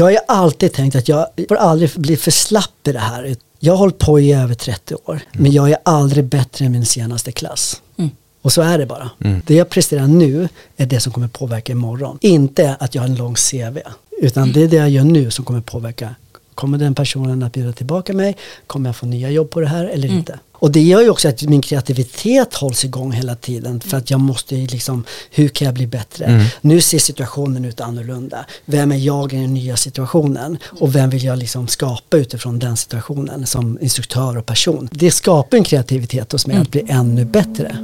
Jag har ju alltid tänkt att jag får aldrig bli för slapp i det här. Jag har hållit på i över 30 år, mm. men jag är aldrig bättre än min senaste klass. Mm. Och så är det bara. Mm. Det jag presterar nu är det som kommer påverka imorgon. Inte att jag har en lång CV. Utan mm. det är det jag gör nu som kommer påverka. Kommer den personen att bjuda tillbaka mig? Kommer jag få nya jobb på det här eller mm. inte? Och det gör ju också att min kreativitet hålls igång hela tiden. För att jag måste liksom, hur kan jag bli bättre? Mm. Nu ser situationen ut annorlunda. Vem är jag i den nya situationen? Och vem vill jag liksom skapa utifrån den situationen som instruktör och person? Det skapar en kreativitet hos mig mm. att bli ännu bättre.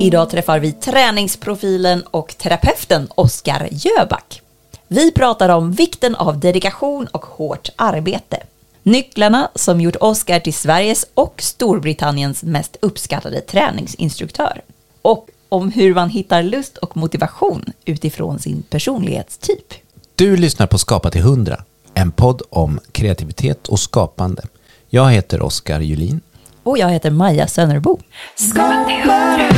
Idag träffar vi träningsprofilen och terapeuten Oskar Jöback. Vi pratar om vikten av dedikation och hårt arbete. Nycklarna som gjort Oskar till Sveriges och Storbritanniens mest uppskattade träningsinstruktör. Och om hur man hittar lust och motivation utifrån sin personlighetstyp. Du lyssnar på Skapa till 100, en podd om kreativitet och skapande. Jag heter Oskar Julin. Och jag heter Maja Sönnerbo. Skapa till 100.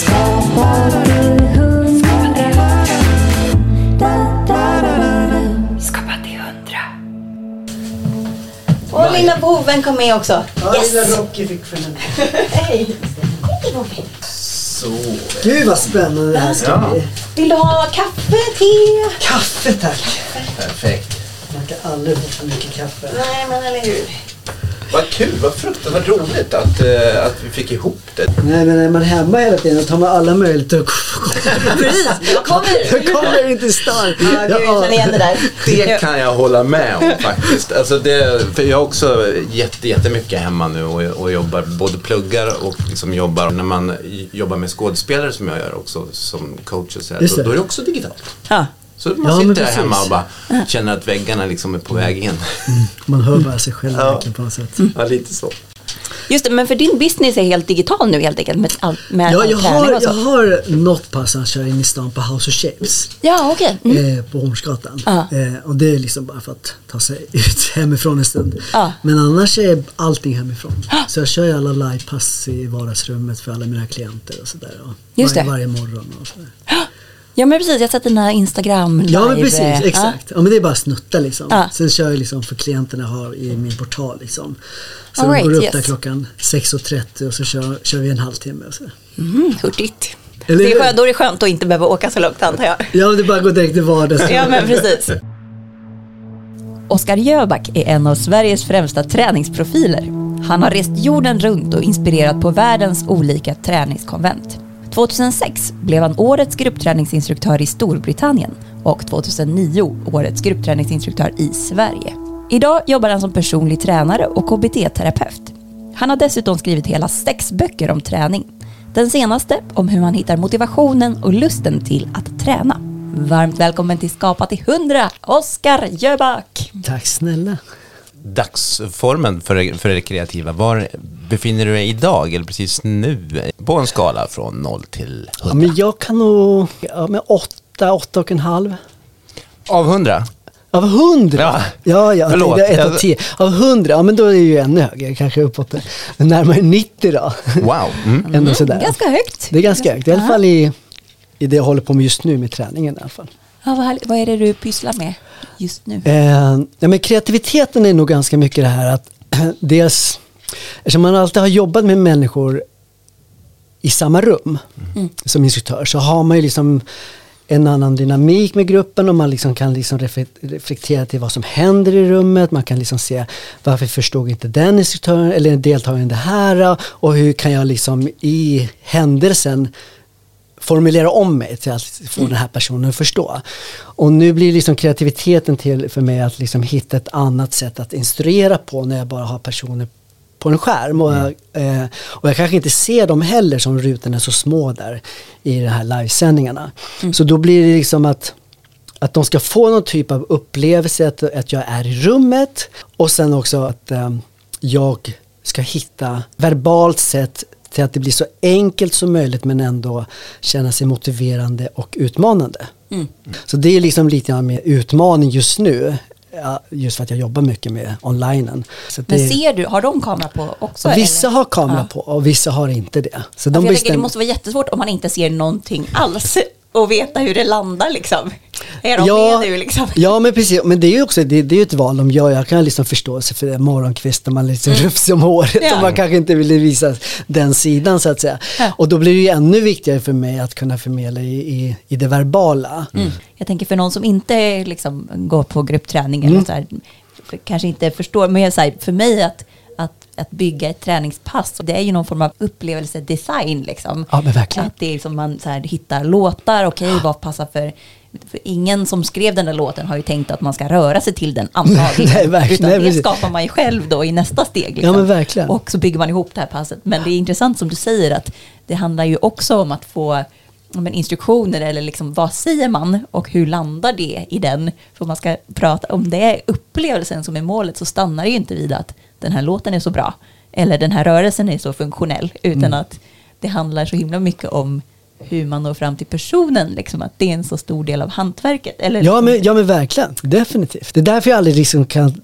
Skapa till hundra. Skapa till hundra. Och lilla boven kom med också. Ja, yes. lilla Rocky fick följa med. Hej. Hej boven. Så. Gud vad spännande det här ska ja. bli. Vill du ha kaffe, te? Kaffe tack. Perfekt. Man kan aldrig få för mycket kaffe. Nej men eller hur. Vad kul, vad fruktansvärt roligt att, uh, att vi fick ihop det. Nej men är man hemma hela tiden tar man alla möjligheter att Precis, jag kommer. Jag kommer inte starkt. Ja, gud, igen det där. Det kan jag hålla med om faktiskt. Alltså det, för jag har också jätte, jättemycket hemma nu och, och jobbar, både pluggar och liksom jobbar, när man jobbar med skådespelare som jag gör också som coach och så här, då, då är det också digitalt. Ja. Så man ja, sitter där hemma och bara känner att väggarna liksom är på väg in. Mm. Man hör bara sig själv ja. på något sätt. Ja, lite så. Just det, men för din business är helt digital nu helt enkelt med all, med ja, jag har, och så. jag har något pass som jag kör in i stan på House of Shapes. Ja, okej. Okay. Mm. Eh, på Hornsgatan. Uh. Eh, och det är liksom bara för att ta sig ut hemifrån en stund. Uh. Men annars är allting hemifrån. Uh. Så jag kör ju alla livepass i vardagsrummet för alla mina klienter och sådär. Just varje, varje morgon och sådär. Ja men precis, jag har sett den här Instagram live. Ja men precis, exakt. Ja. ja men det är bara snutta liksom. Ja. Sen kör jag liksom för klienterna har i min portal liksom. Så All right, går upp yes. där klockan 6.30 och så kör, kör vi en halvtimme. Och så. Mm, hurtigt. Eller, det är skönt, då är det skönt att inte behöva åka så långt antar jag. Ja, det bara går direkt till vardags. ja, men precis. Oskar Jöback är en av Sveriges främsta träningsprofiler. Han har rest jorden runt och inspirerat på världens olika träningskonvent. 2006 blev han årets gruppträningsinstruktör i Storbritannien och 2009 årets gruppträningsinstruktör i Sverige. Idag jobbar han som personlig tränare och KBT-terapeut. Han har dessutom skrivit hela sex böcker om träning. Den senaste om hur man hittar motivationen och lusten till att träna. Varmt välkommen till Skapa till 100, Oskar Jöback. Tack snälla dagsformen för, för det kreativa. Var befinner du dig idag eller precis nu på en skala från 0 till 100? Ja, men jag kan nog, ja, med 8, 8 och en halv. Av 100? Av 100? Ja, ja, ja Förlåt. Det är 1 av 10. Av 100, ja men då är det ju ännu högre, kanske uppåt närmare 90 då. Wow. Mm. Ändå sådär. Ganska högt. Det är ganska högt, i alla fall i, i det jag håller på med just nu med träningen i alla fall. Ja, vad, vad är det du pysslar med just nu? Eh, ja, men kreativiteten är nog ganska mycket det här att dels, eftersom man alltid har jobbat med människor i samma rum mm. som instruktör så har man ju liksom en annan dynamik med gruppen och man liksom kan liksom reflektera till vad som händer i rummet. Man kan liksom se varför förstod inte den instruktören eller deltagaren det här och hur kan jag liksom i händelsen formulera om mig till att få mm. den här personen att förstå. Och nu blir liksom kreativiteten till för mig att liksom hitta ett annat sätt att instruera på när jag bara har personer på en skärm. Och, mm. jag, eh, och jag kanske inte ser dem heller som rutorna är så små där i de här livesändningarna. Mm. Så då blir det liksom att att de ska få någon typ av upplevelse att, att jag är i rummet och sen också att eh, jag ska hitta verbalt sätt till att det blir så enkelt som möjligt men ändå känna sig motiverande och utmanande. Mm. Så det är liksom lite grann mer utmaning just nu. Just för att jag jobbar mycket med onlinen. Så Men det, ser du, har de kamera på också? vissa eller? har kamera Ja. på och vissa har inte det. Så Ja, de jag tänker, det bestäm- måste vara jättesvårt om man inte ser någonting alls och veta hur det landar liksom. Är de Ja, med nu liksom? ja men precis, men det är ju också det, det är ett val de gör. Jag kan liksom förstå sig för det morgonkvist när man är lite rufsig om håret Mm. Ja. och man kanske inte vill visa den sidan så att säga. Ja. Och då blir det ju ännu viktigare för mig att kunna förmedla i, i, i det verbala. Mm. Jag tänker för någon som inte liksom går på gruppträning Mm. eller så här, kanske inte förstår, men jag säger för mig att, att, bygga ett träningspass, det är ju någon form av upplevelsedesign liksom. Ja, men verkligen. Att det är som man så här, hittar låtar, okej vad passar för för ingen som skrev den där låten har ju tänkt att man ska röra sig till den antagligen. Nej, verkligen. Utan det skapar man ju själv då i nästa steg. Liksom. Ja, men verkligen. Och så bygger man ihop det här passet. Men det är intressant som du säger att det handlar ju också om att få men instruktioner eller liksom vad säger man och hur landar det i den? För man ska prata om det är upplevelsen som är målet så stannar det ju inte vid att den här låten är så bra eller den här rörelsen är så funktionell utan Mm. att det handlar så himla mycket om hur man når fram till personen, liksom att det är en så stor del av hantverket. Eller Ja men, ja men verkligen, definitivt. Det är därför jag aldrig liksom kan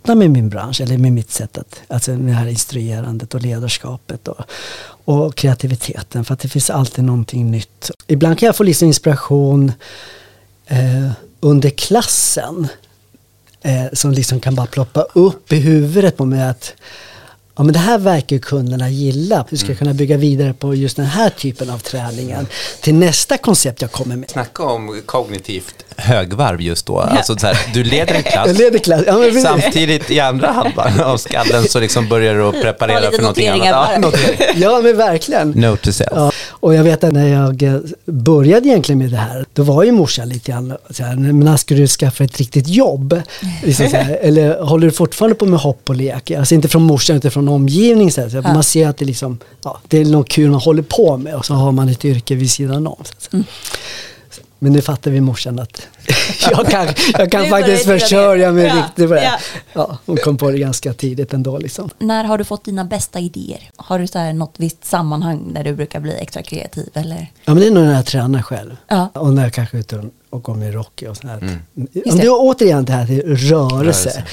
tröttna med min bransch eller med mitt sätt att, alltså det här instruerandet och ledarskapet och, och kreativiteten. För att det finns alltid någonting nytt. Ibland kan jag få liksom inspiration eh, under klassen eh, som liksom kan bara ploppa upp i huvudet på mig att Ja men det här verkar ju kunderna gilla. Hur ska jag kunna bygga vidare på just den här typen av träningen till nästa koncept jag kommer med. Snacka om kognitivt högvarv just då. Alltså så här, du leder en klass, leder klass. Ja, samtidigt i andra halvan av skallen så liksom börjar du att Ja, preparera för någonting annat. Ja, notering. Ja men verkligen. Note to self. Ja, och jag vet att när jag eh, började egentligen med det här, då var ju morsan lite grann så här, men när ska du skaffa ett riktigt jobb? Liksom så här, eller håller du fortfarande på med hopp och lek? Alltså inte från morsan utan från omgivningen. Så här, så här, Man ser att det, liksom, ja, det är något kul man håller på med och så har man ett yrke vid sidan om. Så att säga. Men nu fattar vi morsan att jag kan, jag kan faktiskt försörja mig ja, riktigt på det. ja. Ja, hon kom på det ganska tidigt ändå. Liksom. När har du fått dina bästa idéer? Har du så här något visst sammanhang där du brukar bli extra kreativ? Eller? Ja men det är nog när jag tränar själv. Ja. Och när jag kanske är ute och- och går med Rocky och sånt. Mm. Om det. det är återigen det här till rörelse. Rörelse.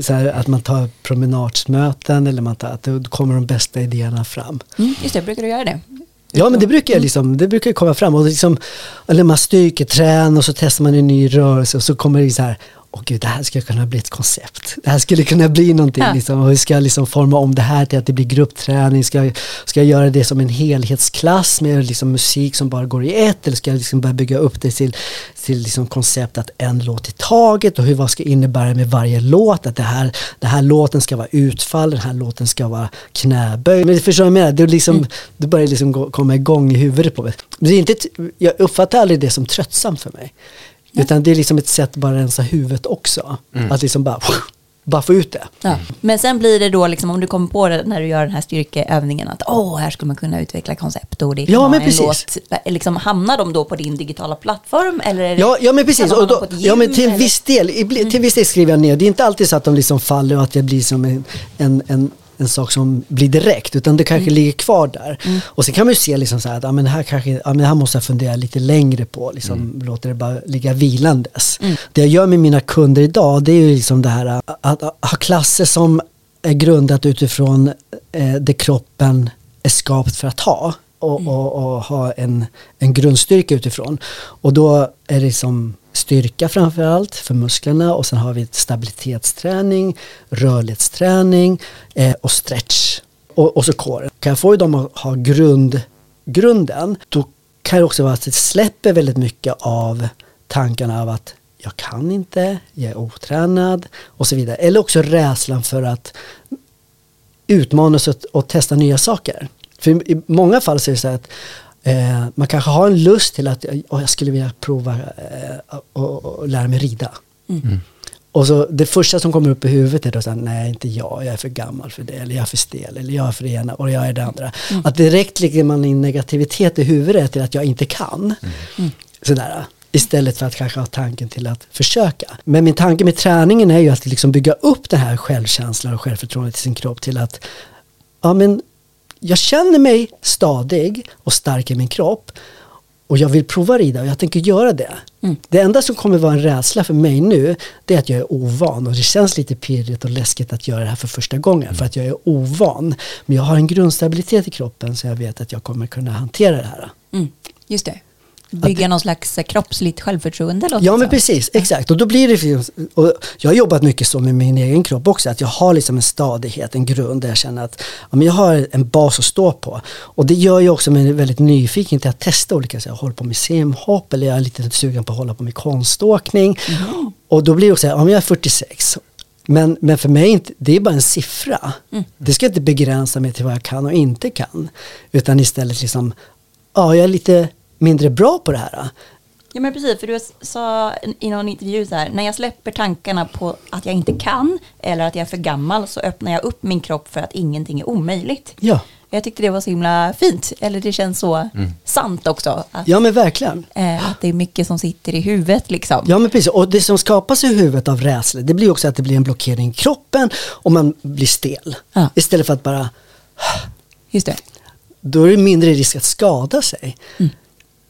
Så här, att man tar promenadsmöten eller man tar, att då kommer de bästa idéerna fram. Mm, just det, brukar du göra det? Ja men det brukar, jag liksom, det brukar komma fram. Och liksom, eller man styrketränar och så testar man en ny rörelse och så kommer det så här Åh gud, det här skulle kunna bli ett koncept. Det här skulle kunna bli någonting. Ja. Liksom, hur ska jag liksom forma om det här till att det blir gruppträning? Ska jag, ska jag göra det som en helhetsklass med liksom musik som bara går i ett? Eller ska jag liksom börja bygga upp det till, till liksom koncept att en låt i taget? Och hur, vad ska innebära med varje låt? Att det här, den här låten ska vara utfall, den här låten ska vara knäböj. Men förstår du vad jag menar? Det, liksom, det börjar liksom gå, komma igång i huvudet på mig. Men det är inte, jag uppfattar aldrig det som tröttsamt för mig. Utan det är liksom ett sätt att bara rensa huvudet också. Att liksom bara, bara få ut det. Ja. Men sen blir det då, liksom, om du kommer på det när du gör den här styrkeövningen, att åh, här skulle man kunna utveckla koncept och det kan Ja, men en precis. låt. Liksom, hamnar de då på din digitala plattform? Eller Ja, ja men precis. Och då, ja, men till eller? viss del, till viss del skriver jag ner. Det är inte alltid så att de liksom faller och att det blir som en, en, en, en sak som blir direkt. Utan det kanske ligger kvar där. Och sen kan man ju se liksom så här att ja, men här, kanske, ja, men här måste jag fundera lite längre på. Liksom, Låter det bara ligga vilandes. Det jag gör med mina kunder idag det är ju liksom det här att, ha klasser som är grundat utifrån eh, det kroppen är skapt för att ha och, och, och ha en, en grundstyrka utifrån. Och då är det som styrka framför allt för musklerna och sen har vi stabilitetsträning, rörlighetsträning eh, och stretch. Och, och så core. Kan jag få dem att ha grund, grunden då kan det också vara att det släpper väldigt mycket av tankarna av att jag kan inte, jag är otränad och så vidare. Eller också rädslan för att utmana sig och, och testa nya saker. För i, många fall så är det så att eh, man kanske har en lust till att oh, jag skulle vilja prova eh, och, och lära mig rida. Och så det första som kommer upp i huvudet är då så här, nej inte jag, jag är för gammal för det, eller jag är för stel, eller jag är för det ena och jag är det andra. Att direkt lägger man in negativitet i huvudet till att jag inte kan. Sådär. Istället för att kanske ha tanken till att försöka. Men min tanke med träningen är ju att liksom bygga upp den här självkänslan och självförtroendet i sin kropp till att ja, men jag känner mig stadig och stark i min kropp och jag vill prova rida och jag tänker göra det. Mm. Det enda som kommer vara en rädsla för mig nu det är att jag är ovan och det känns lite pirrigt och läskigt att göra det här för första gången mm. för att jag är ovan. Men jag har en grundstabilitet i kroppen så jag vet att jag kommer kunna hantera det här. Mm. Just det bygga någon slags eh, kroppsligt självförtroende? Ja men precis, exakt. Och då blir det, och jag har jobbat mycket så med min egen kropp också, att jag har liksom en stadighet, en grund där jag känner att ja, men jag har en bas att stå på. Och det gör ju också mig väldigt nyfiken till att testa olika, så jag håller på med simhopp eller jag är lite sugen på att hålla på med konståkning. Mm. Och då blir det också, ja men jag är 46 men, men för mig, inte, det är bara en siffra. Mm. Det ska inte begränsa mig till vad jag kan och inte kan. Utan istället liksom, ja jag är lite mindre bra på det här. Ja men precis, för du sa i någon intervju så här, när jag släpper tankarna på att jag inte kan eller att jag är för gammal så öppnar jag upp min kropp för att ingenting är omöjligt. Ja. Jag tyckte det var så himla fint, eller det känns så mm. sant också. Att, ja men verkligen. Eh, att det är mycket som sitter i huvudet liksom. Ja men precis, och det som skapas i huvudet av rädsla det blir också att det blir en blockering i kroppen och man blir stel. Ja. Istället för att bara... Just det. Då är det mindre risk att skada sig. Mm.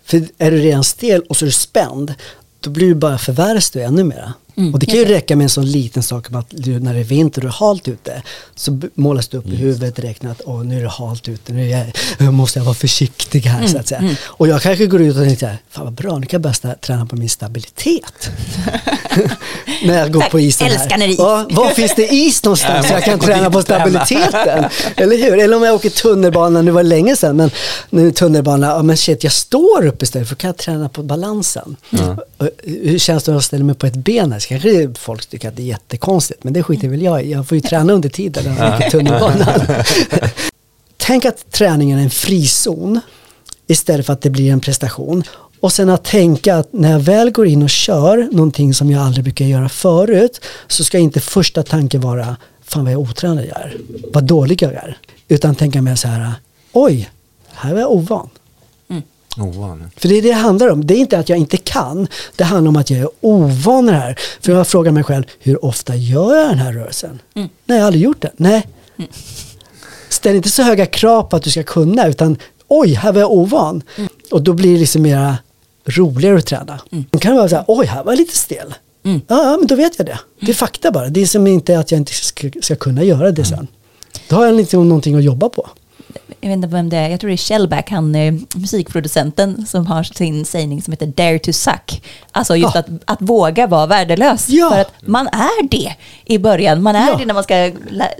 För är du redan stel och så är du spänd, då blir du bara förvärras du ännu mera. Mm, och det kan ju räcka med en sån liten sak som att du, när det är vinter och det är halt ute så målas det upp i huvudet direkt att Åh, nu är det halt ute, nu jag, måste jag vara försiktig här mm, så att säga. Mm. Och jag kanske går ut och tänker fan vad bra, nu kan jag börja träna på min stabilitet. när jag går Tack, på isen här. Älskar när is. Ja, var finns det is någonstans så jag kan träna på stabiliteten? Eller hur? Eller om jag åker tunnelbana, nu var det länge sedan, men nu tunnelbana, ja men shit jag står upp istället för kan jag träna på balansen. Mm. Hur känns det att ställa mig på ett ben här? Kanske folk tycker att det är jättekonstigt, men det skiter väl jag. Jag får ju träna under tiden när jag åker tunnelbanan. Tänk att träningen är en frizon istället för att det blir en prestation. Och sen att tänka att när jag väl går in och kör någonting som jag aldrig brukar göra förut så ska inte första tanken vara fan vad jag otränad jag är, vad dålig jag är. Utan tänka mer så här, oj, här var jag ovan. Ovan. För det är det det handlar om. Det är inte att jag inte kan. Det handlar om att jag är ovan i det här. För jag frågar mig själv, hur ofta gör jag den här rörelsen? Mm. Nej, jag har aldrig gjort det. Nej. Mm. Ställ inte så höga krav på att du ska kunna, utan oj, här var jag ovan. Mm. Och då blir det liksom mera roligare att träna. Mm. Då kan det vara så här, oj, här var jag lite stel. Mm. Ja, ja, men då vet jag det. Det är mm. fakta bara. Det är som inte att jag inte ska, ska kunna göra det sen. Då har jag liksom någonting att jobba på jag vet inte vem det är, jag tror det är Shellback, han är musikproducenten som har sin sägning som heter Dare to suck. Alltså just ja. att, att våga vara värdelös. Ja. För att man är det i början. Man är ja. det när man ska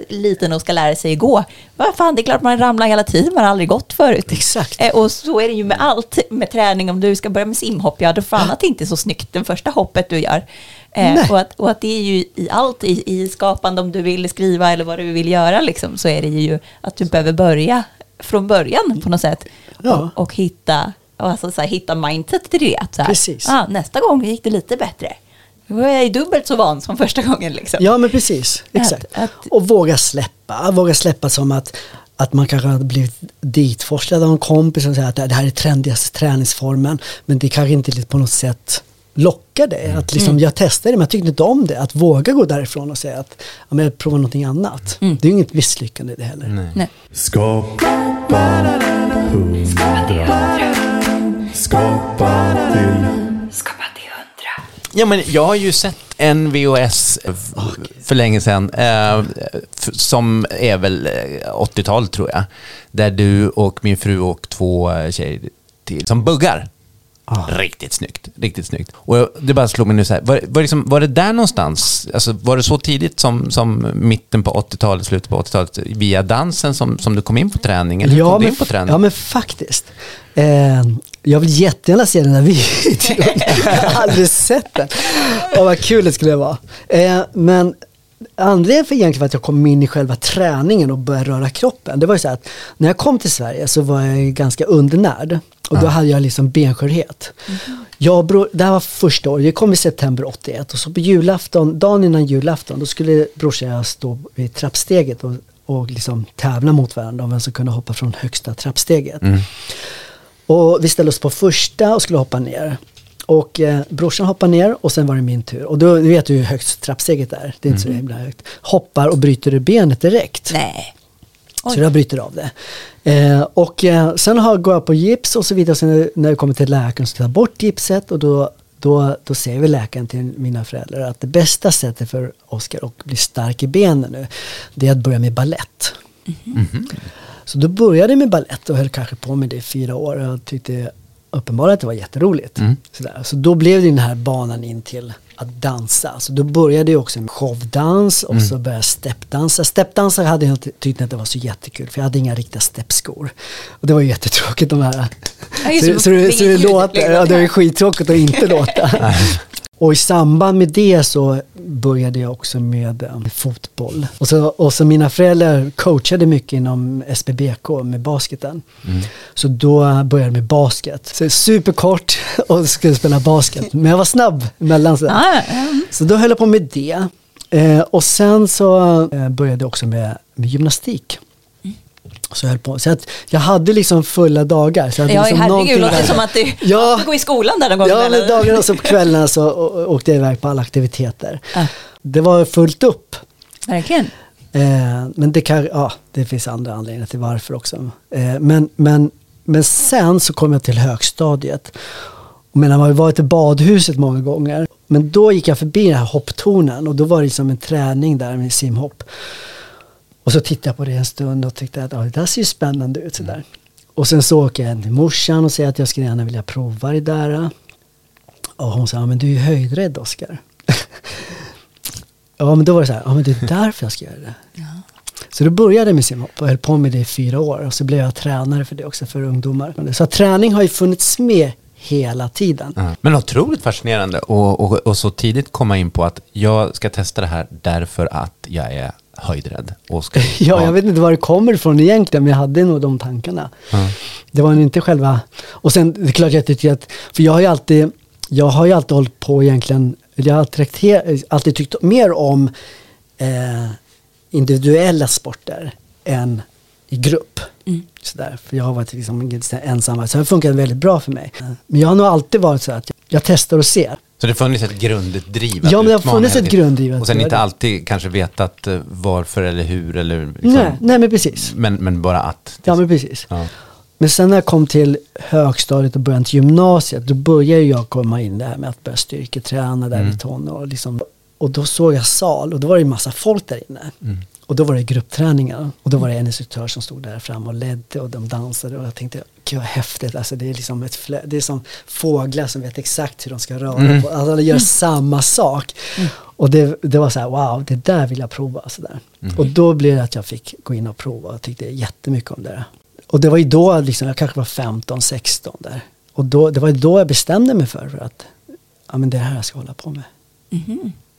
liten och ska lära sig gå. Vad fan, det är klart man ramlar hela tiden, man har aldrig gått förut. Exakt. Eh, och så är det ju med allt, med träning. Om du ska börja med simhopp, ja då fan att det inte är så snyggt det första hoppet du gör. Eh, och, att, och att det är ju i allt, i, i skapande, om du vill skriva eller vad du vill göra, liksom, så är det ju att du behöver börja från början på något sätt. Ja. Och, och hitta, alltså, så här, hitta mindset till det. Att, så här, precis. Ah, nästa gång gick det lite bättre. Då är jag dubbelt så van som första gången. Liksom. Ja men precis, exakt. Att, att, och våga släppa, våga släppa som att att man kanske har blivit ditforslad av en kompis och säger att det här är trendigaste träningsformen. Men det kanske inte på något sätt lockar dig. Mm. Att liksom, mm. jag testade det men jag tyckte inte om det. Att våga gå därifrån och säga att ja, men jag provar någonting annat. Mm. Det är ju inget misslyckande det heller. Nej. Nej. Skapa hundra. Skapa till. Skapa till hundra. Ja men jag har ju sett en VHS för länge sedan, eh, som är väl 80-tal eh, tror jag, där du och min fru och två tjejer till, som buggar. Ah. Riktigt snyggt. Riktigt snyggt. Och det bara slog mig nu så här, var, var, liksom, var det där någonstans, alltså var det så tidigt som, som mitten på 80-talet, slutet på 80-talet, via dansen som, som du kom in på träning? Eller ja, kom men, in på träning? ja, men faktiskt. Eh, jag vill jättegärna se den här videon. jag har aldrig sett den. Och vad kul det skulle vara. Eh, men anledningen för egentligen att jag kom in i själva träningen och började röra kroppen, det var ju så att när jag kom till Sverige så var jag ganska undernärd. Och då hade jag liksom benskörhet. Mm. Jag bror, det här var första året, jag kom i september 81 och så på julafton, dagen innan julafton, då skulle brorsan och jag stå vid trappsteget och, och liksom tävla mot varandra om vem som kunde hoppa från högsta trappsteget. Mm. Och vi ställde oss på första och skulle hoppa ner. Och eh, brorsan hoppar ner och sen var det min tur. Och då du vet du hur högt trappsteget är. Det är inte så himla högt. Hoppar och bryter ur benet direkt. Nej. Så jag bryter av det. Eh, och eh, sen har, går jag på gips och så vidare. Sen när, jag kommer till läkaren så tar jag bort gipset och då, då, då säger vi läkaren till mina föräldrar att det bästa sättet för Oskar att bli stark i benen nu, det är att börja med ballett. Så då började jag med ballett och höll kanske på med det i fyra år. Och jag tyckte uppenbarligen att det var jätteroligt. Sådär. Så då blev det den här banan in till att dansa. Så då började jag också med showdans och så började jag steppdansa. Steppdansa hade jag inte tyckt att det var så jättekul för jag hade inga riktiga steppskor. Och det var ju jättetråkigt de här. Ja, så, det, så, det, så är det låter, ja det var skittråkigt att inte låta. Och i samband med det så började jag också med eh, fotboll. Och så, och så mina föräldrar coachade mycket inom SBBK med basketen. Så då började jag med basket. Så superkort och skulle spela basket. Men jag var snabb emellan. Så, så då höll jag på med det. Eh, och sen så eh, började jag också med, med gymnastik. Så jag höll på. Så att jag hade liksom fulla dagar. Så jag hade Ja, liksom herregud, låter där. som att du, Ja. går i skolan där någon gång Ja, men dagarna och så på kvällarna så åkte jag iväg på alla aktiviteter. Ja. Det var fullt upp. Verkligen. Eh, men det, kan, ja, det finns andra anledningar till varför också. Eh, men, men, men sen så kom jag till högstadiet. Men jag har ju varit i badhuset många gånger. Men då gick jag förbi den här hopptornen och då var det liksom en träning där med simhopp. Och så tittade jag på det en stund och tyckte att ja, det där ser ju spännande ut. Sådär. Och sen så åker jag till morsan och säger att jag skulle gärna vilja prova det där. Och hon sa, ja, men du är ju höjdrädd Oskar. ja men då var det så här, ja men det är därför jag ska göra det. Så då började jag med simhopp och höll på med det i fyra år. Och så blev jag tränare för det också, för ungdomar. Så träning har ju funnits med hela tiden. Ja. Men otroligt fascinerande och, och, och så tidigt komma in på att jag ska testa det här därför att jag är höjdrädd. Och ska, Ja, jag vet inte var det kommer ifrån egentligen, men jag hade nog de tankarna. Det var inte själva... Och sen, det är klart jag tycker att... För jag har ju alltid, jag har ju alltid hållit på egentligen... Jag har alltid, tyckt mer om eh, individuella sporter än i grupp. Sådär, för jag har varit liksom ensam, så det har funkat väldigt bra för mig. Men jag har nog alltid varit så att jag, jag testar och ser. Så det har funnits ett grunddriv Ja, men det har funnits ett grunddriv Och sen inte alltid kanske vetat eh, varför eller hur eller liksom, Nej, nej, men precis. men, men bara att. Ja, men precis. Ja. Men sen när jag kom till högstadiet och började till gymnasiet, då började jag komma in det här med att börja styrketräna där i tonår. Och, liksom, och då såg jag sal och då var det en massa folk där inne. Och då var det gruppträningar och då var det en instruktör som stod där fram och ledde och de dansade och jag tänkte, gud vad häftigt, alltså det är liksom ett flö- det är som fåglar som vet exakt hur de ska röra på, alltså de gör samma sak. Och det, det var så här, wow, det där vill jag prova. Så där. Och då blev det att jag fick gå in och prova och tyckte jättemycket om det. Och det var ju då, liksom, jag kanske var 15, 16 där. Och då, det var ju då jag bestämde mig för, för att ja, men det är det här jag ska hålla på med.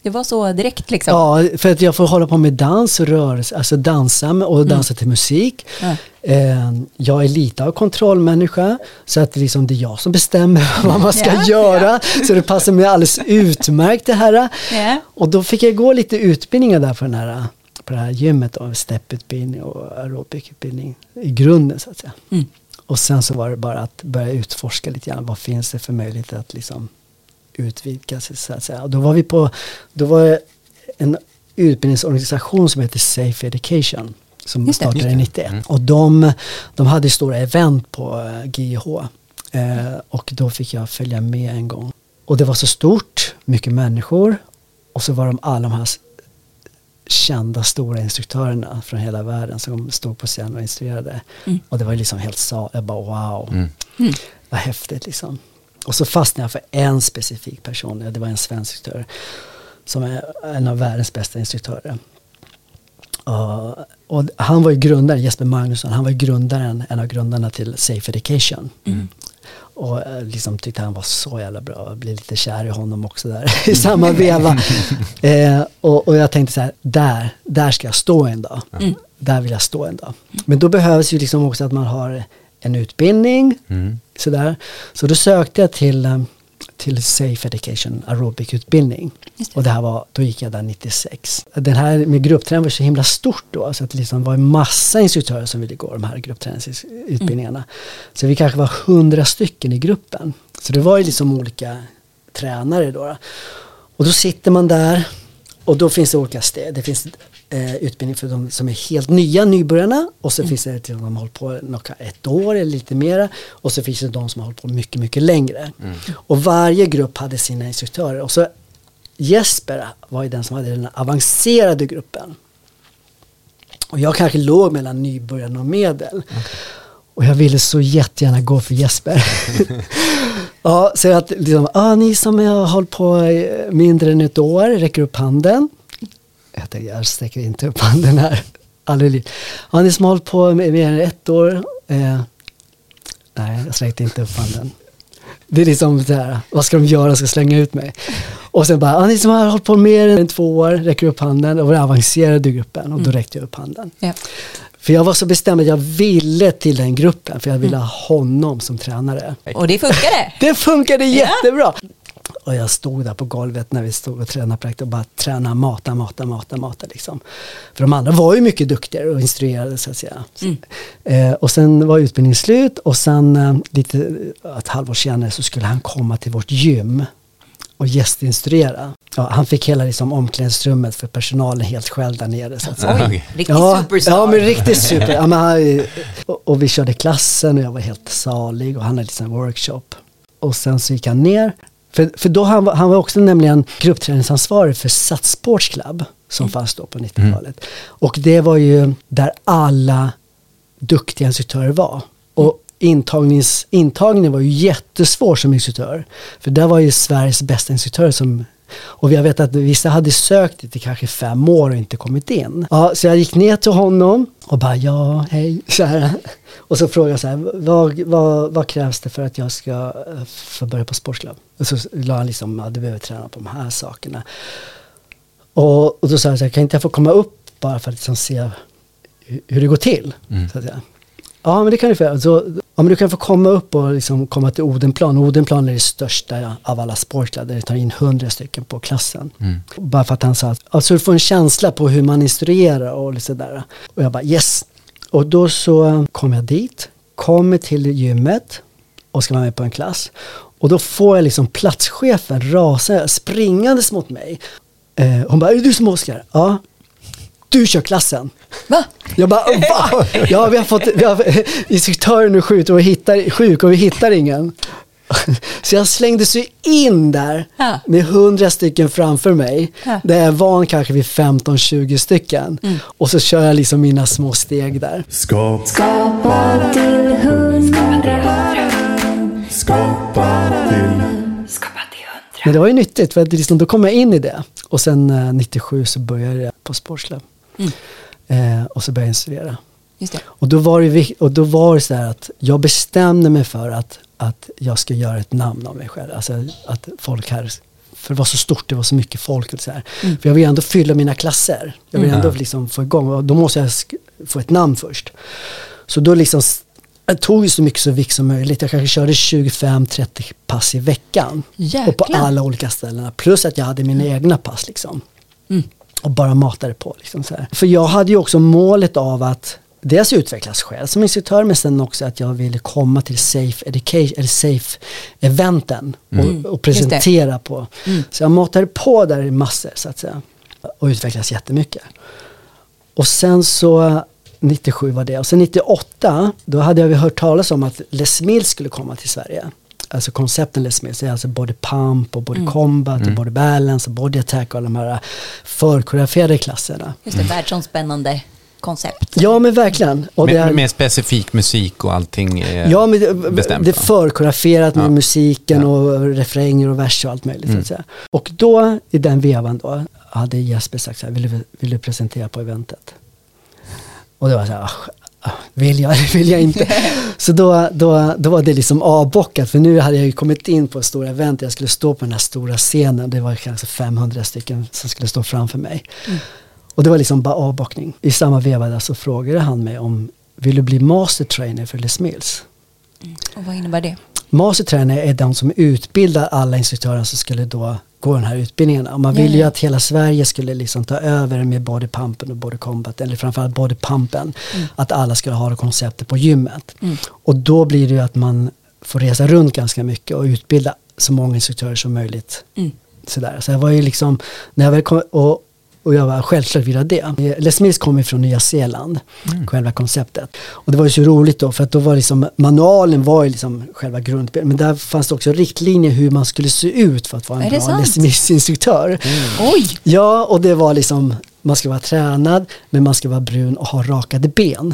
Det var så direkt liksom. Ja, för att jag får hålla på med dans och rörelse, alltså dansa och dansa till musik. Ja. Eh, jag är lite av kontrollmänniska, så att liksom, det är jag som bestämmer vad man ska Ja, göra. Så det passar mig alldeles utmärkt det här. Ja. Och då fick jag gå lite utbildningar där på, den här, på det här gymmet, då, stepputbildning och aerobikutbildning i grunden så att säga. Mm. Och sen så var det bara att börja utforska lite grann, vad finns det för möjligheter att liksom utvidga sig så att säga. Och då var vi på, då var det en utbildningsorganisation som heter Safe Education som Just startade det. 91. Och de, de hade stora event på eh, GIH eh, och då fick jag följa med en gång. Och det var så stort, mycket människor och så var de alla de här kända stora instruktörerna från hela världen som stod på scen och instruerade. Och det var liksom helt så, jag bara wow, Mm. vad häftigt liksom. Och så fastnade jag för en specifik person, det var en svensk instruktör som är en av världens bästa instruktörer. Och, och han var ju grundare, Jesper Magnusson, han var ju grundaren, en av grundarna till Safe Education. Och eh, liksom tyckte han var så jävla bra, jag blev lite kär i honom också där i samma veva. eh, och, och jag tänkte så här, där, där ska jag stå en dag. Där vill jag stå en dag. Men då behövs ju liksom också att man har en utbildning. Mm. Sådär. Så då sökte jag till, eh, till Safe Education aerobic-utbildning. Och det här var, då gick jag där 96. Den här med gruppträning var så himla stort då. Så att det liksom var en massa instruktörer som ville gå de här gruppträningsutbildningarna. Så vi kanske var hundra stycken i gruppen. Så det var ju liksom olika tränare då. Och då sitter man där och då finns det olika steg. Det finns eh, utbildning för de som är helt nya, nybörjarna. Och så finns det till de som har hållit på ett år eller lite mera. Och så finns det de som har hållit på mycket, mycket längre. Och varje grupp hade sina instruktörer. Och så Jesper var ju den som hade den avancerade gruppen. Och jag kanske låg mellan nybörjarna och medel. Och jag ville så jättegärna gå för Jesper. ja, så att liksom, ah, ni som har hållit på mindre än ett år, räcker upp handen. Jag tänkte, jag sträcker inte upp handen här. Aldrig. Som har hållit på mer än ett år. Eh, nej, jag sträckte inte upp handen. Det är liksom så här, vad ska de göra? Ska slänga ut mig? Och sen bara, ah, ni som har hållit på mer än två år, räcker upp handen. Och var avancerade i gruppen och då räckte jag upp handen. Ja. För jag var så bestämd att jag ville till den gruppen, för jag ville ha honom som tränare. Och det funkade. Det funkade jättebra! Och jag stod där på golvet när vi stod och tränade praktiskt och bara träna, mata, mata, mata, mata liksom. För de andra var ju mycket duktigare och instruerade så att säga. Eh, och sen var utbildningen slut och sen eh, lite, ett halvår senare så skulle han komma till vårt gym och gästinstruera. Ja, han fick hela liksom, omklädningsrummet för personalen helt själv där nere. Så att. Oj, riktig Ja, superstar. ja men riktigt super. Ja, men han, och, och vi körde klassen och jag var helt salig och han hade liksom workshop. Och sen så gick han ner. För, för då han, var- han var också nämligen gruppträningsansvarig för Sats Sports Club som fanns då på 90-talet. Och det var ju där alla duktiga instruktörer var. Och intagnings, intagningen var ju jättesvår som instruktör. För där var ju Sveriges bästa instruktörer som och jag vet att vissa hade sökt i kanske fem år och inte kommit in. Ja, så jag gick ner till honom och bara ja, hej. Så här. Och så frågade jag så här, vad, vad, vad krävs det för att jag ska eh, få börja på sportklubb? Och så la han liksom, ja, du behöver träna på de här sakerna. Och, och då sa jag så här, kan inte jag få komma upp bara för att liksom se hur, det går till? Så att säga. Ja, men det kan du få göra. Så, ja, men du kan få komma upp och liksom komma till Odenplan. Odenplan är det största av alla sportklubbar där det tar in hundra stycken på klassen. Bara för att han sa att alltså, du får en känsla på hur man instruerar och sådär. Och jag bara yes. Och då så kom jag dit, kommer till gymmet och ska vara med på en klass. Och då får jag liksom platschefen rasa springandes mot mig. Eh, hon bara, är det du som Oskar? Ja. Du kör klassen. Va? Jag bara, va? Ja, vi har fått, vi har, instruktören är sjuk och, vi hittar, sjuk och vi hittar ingen. Så jag slängde sig in där Ja. med hundra stycken framför mig. Ja. Där jag är van kanske vid 15-20 stycken. Och så kör jag liksom mina små steg där. Skapa, Skapa till hundra. skapa till Skapa till hundra. Men det var ju nyttigt för att liksom, då kom jag in i det. Och sen eh, 97 så började jag på Sportslab. Eh, och så började jag instruera. Just det. Och då var det, och då var det så här att jag bestämde mig för att, att jag ska göra ett namn av mig själv. Alltså att folk här, för det var så stort, det var så mycket folk och så här. För jag vill ändå fylla mina klasser. Jag vill ändå liksom få igång, och då måste jag få ett namn först. Så då liksom, jag tog så mycket så vik som möjligt. Jag kanske körde 25-30 pass i veckan. Och på Jäklar. alla olika ställen. Plus att jag hade mina egna pass liksom. Och bara matade på. Liksom så här. För jag hade ju också målet av att dels utvecklas själv som instruktör men sen också att jag ville komma till safe education, eller safe eventen och, och presentera på. Så jag matade på där i massor så att säga. Och utvecklades jättemycket. Och sen så 97 var det. Och sen 98 då hade jag hört talas om att Les Mills skulle komma till Sverige. Alltså koncepten Les Mills är alltså body pump och body combat och body balance och body attack och alla de här förkoreograferade klasserna. Just det, världsomspännande koncept. Ja men verkligen. Och det Med, är, med specifik musik och allting är ja, men det, bestämt. det är förkoreograferat med Ja. musiken och refränger och vers och allt möjligt. Så att säga. Och då i den vevan då hade Jesper sagt så här, vill du, vill du presentera på eventet? Och det var så här, "Ah, ah, vill jag eller vill jag inte? så då, då, då var det liksom avbockat för nu hade jag ju kommit in på ett stort event, jag skulle stå på den här stora scenen, det var kanske 500 stycken som skulle stå framför mig. Och det var liksom bara avbockning. I samma veva där så frågade han mig om, vill du bli master trainer för Les Mills? Och vad innebär det? Master trainer är de som utbildar alla instruktörer som skulle då gå den här utbildningen. Och man Ja, vill ju att hela Sverige skulle liksom ta över med body pumpen och body combat, eller framförallt body pumpen. Mm. Att alla skulle ha det konceptet på gymmet. Och då blir det ju att man får resa runt ganska mycket och utbilda så många instruktörer som möjligt. Sådär. Så jag var ju liksom, när jag väl kom, och, och jag var självklart ville det. Les Mills kom ju från Nya Zeeland, själva konceptet. Och det var ju så roligt då, för att då var liksom, manualen var ju liksom själva grundbilden. Men där fanns det också riktlinjer hur man skulle se ut för att vara en Är bra sant? Les Mills-instruktör. Oj! Ja, och det var liksom, man ska vara tränad, men man ska vara brun och ha rakade ben.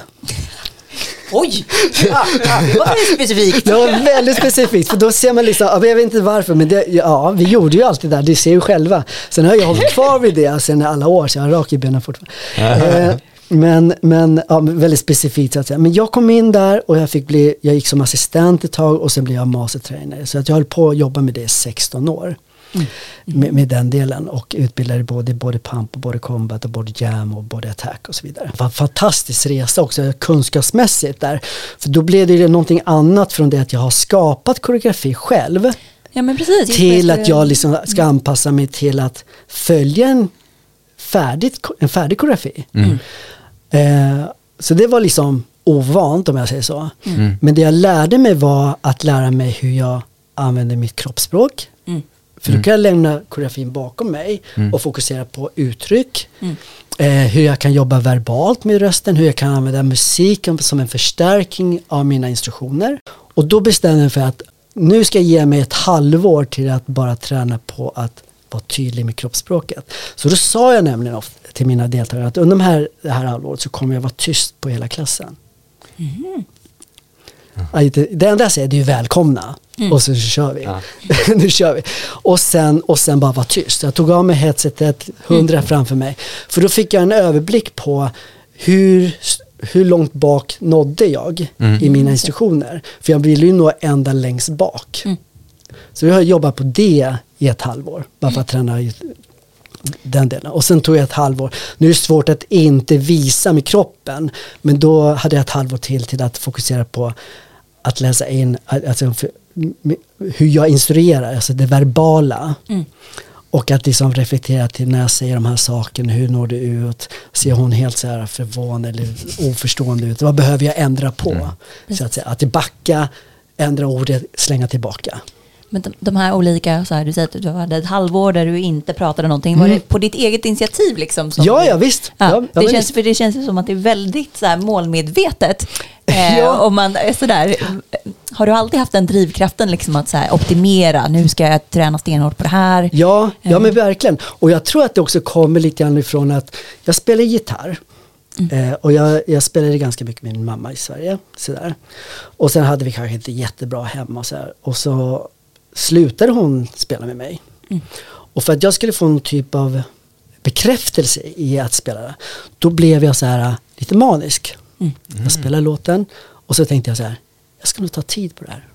Oj! Ja, det var väldigt specifikt. Det var väldigt specifikt, för då ser man liksom, jag vet inte varför, men det, ja, vi gjorde ju alltid det där, det ser ju själva. Sen har jag hållit kvar vid det sen alla år, så jag har rak i benen fortfarande. Eh, men men ja, väldigt specifikt så att säga. Men jag kom in där och jag fick bli, jag gick som assistent ett tag och sen blev jag mastertrainer. Så att jag höll på att jobba med det i 16 år. Med, med den delen och utbildade både, både pump och både combat och både jam och både attack och så vidare. Det var en fantastisk resa också kunskapsmässigt där. För då blev det ju någonting annat från det att jag har skapat koreografi själv Ja men precis. till att jag liksom ska anpassa mig till att följa en, färdigt, en färdig koreografi. Eh, så det var liksom ovant om jag säger så. Men det jag lärde mig var att lära mig hur jag använder mitt kroppsspråk. För då kan jag lämna koreografin bakom mig och fokusera på uttryck. Eh, hur jag kan jobba verbalt med rösten, hur jag kan använda musiken som en förstärkning av mina instruktioner. Och då bestämde jag mig för att nu ska jag ge mig ett halvår till att bara träna på att vara tydlig med kroppsspråket. Så då sa jag nämligen ofta till mina deltagare att under de här, det här halvåret så kommer jag vara tyst på hela klassen. Inte- Det enda jag säger det är ju välkomna och så kör vi. nu kör vi. Och sen, och sen bara vara tyst. Jag tog av mig headsetet, hundra framför mig. För då fick jag en överblick på hur, hur långt bak nådde jag i mina instruktioner. För jag ville ju nå ända längst bak. Så jag har jobbat på det i ett halvår. Bara för att träna den delen. Och sen tog jag ett halvår. Nu är det svårt att inte visa med kroppen. Men då hade jag ett halvår till till att fokusera på att läsa in alltså, för, hur jag instruerar, alltså det verbala. Och att liksom reflektera till när jag säger de här sakerna, hur når det ut? Ser hon helt så här förvånad eller oförstående ut? Vad behöver jag ändra på? Så att säga, att backa, ändra ordet, slänga tillbaka. Men de, de här olika, så här, du säger att du hade ett halvår där du inte pratade någonting. Var det på ditt eget initiativ liksom? Som Mm. Ja, ja, visst. Ja, Ja, ja, det men känns, för det känns som att det är väldigt så här, målmedvetet. Eh, Ja. om man är sådär, har du alltid haft den drivkraften liksom att så här, optimera, nu ska jag träna stenhårt på det här? Ja, ja men verkligen. Och jag tror att det också kommer lite grann ifrån att jag spelar gitarr. Eh, och jag, jag spelade ganska mycket med min mamma i Sverige. Sådär. Och sen hade vi kanske inte jättebra hemma och så. Och så slutade hon spela med mig. Och för att jag skulle få en typ av bekräftelse i att spela, då blev jag så här lite manisk. Jag spelade låten och så tänkte jag så här, jag ska nog ta tid på det här.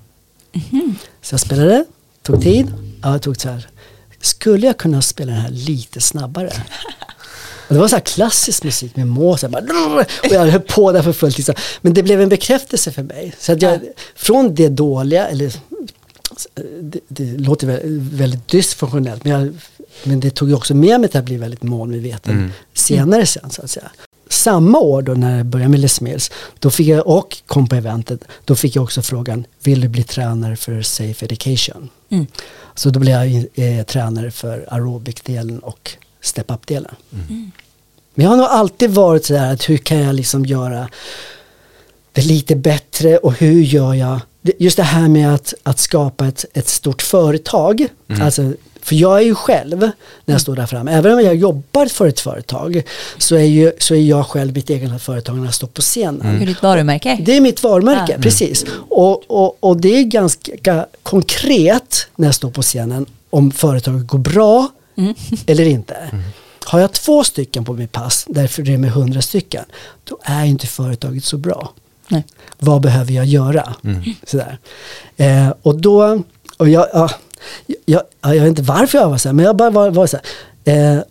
Så jag spelade, tog tid, ja, jag tog så här, skulle jag kunna spela den här lite snabbare? Och det var så här klassisk musik med bara, och jag höll på där för fullt. Liksom. Men det blev en bekräftelse för mig. Så att jag, från det dåliga, eller det, det låter vä- väldigt dysfunktionellt, men, jag, men det tog ju också med mig till att bli väldigt målmedveten senare sen så att säga. Samma år då när jag började med Les Mills, då fick jag, och kom på eventet, då fick jag också frågan, vill du bli tränare för Safe Education? Så då blev jag eh, tränare för aerobic-delen och step-up-delen. Men jag har nog alltid varit sådär att hur kan jag liksom göra det lite bättre och hur gör jag just det här med att, att skapa ett, ett stort företag. Alltså, för jag är ju själv när jag står där framme, även om jag jobbar för ett företag så är, ju, så är jag själv mitt eget företag när jag står på scenen. Hur ditt varumärke? Det är mitt varumärke, Ja. precis. Och, och, och det är ganska konkret när jag står på scenen om företaget går bra eller inte. Har jag två stycken på mitt pass, därför det är med hundra stycken, då är inte företaget så bra. Nej. Vad behöver jag göra? Mm. Sådär. Eh, och då, och jag, jag, jag, jag, vet inte varför jag var så här, men jag bara var, var så här. Eh,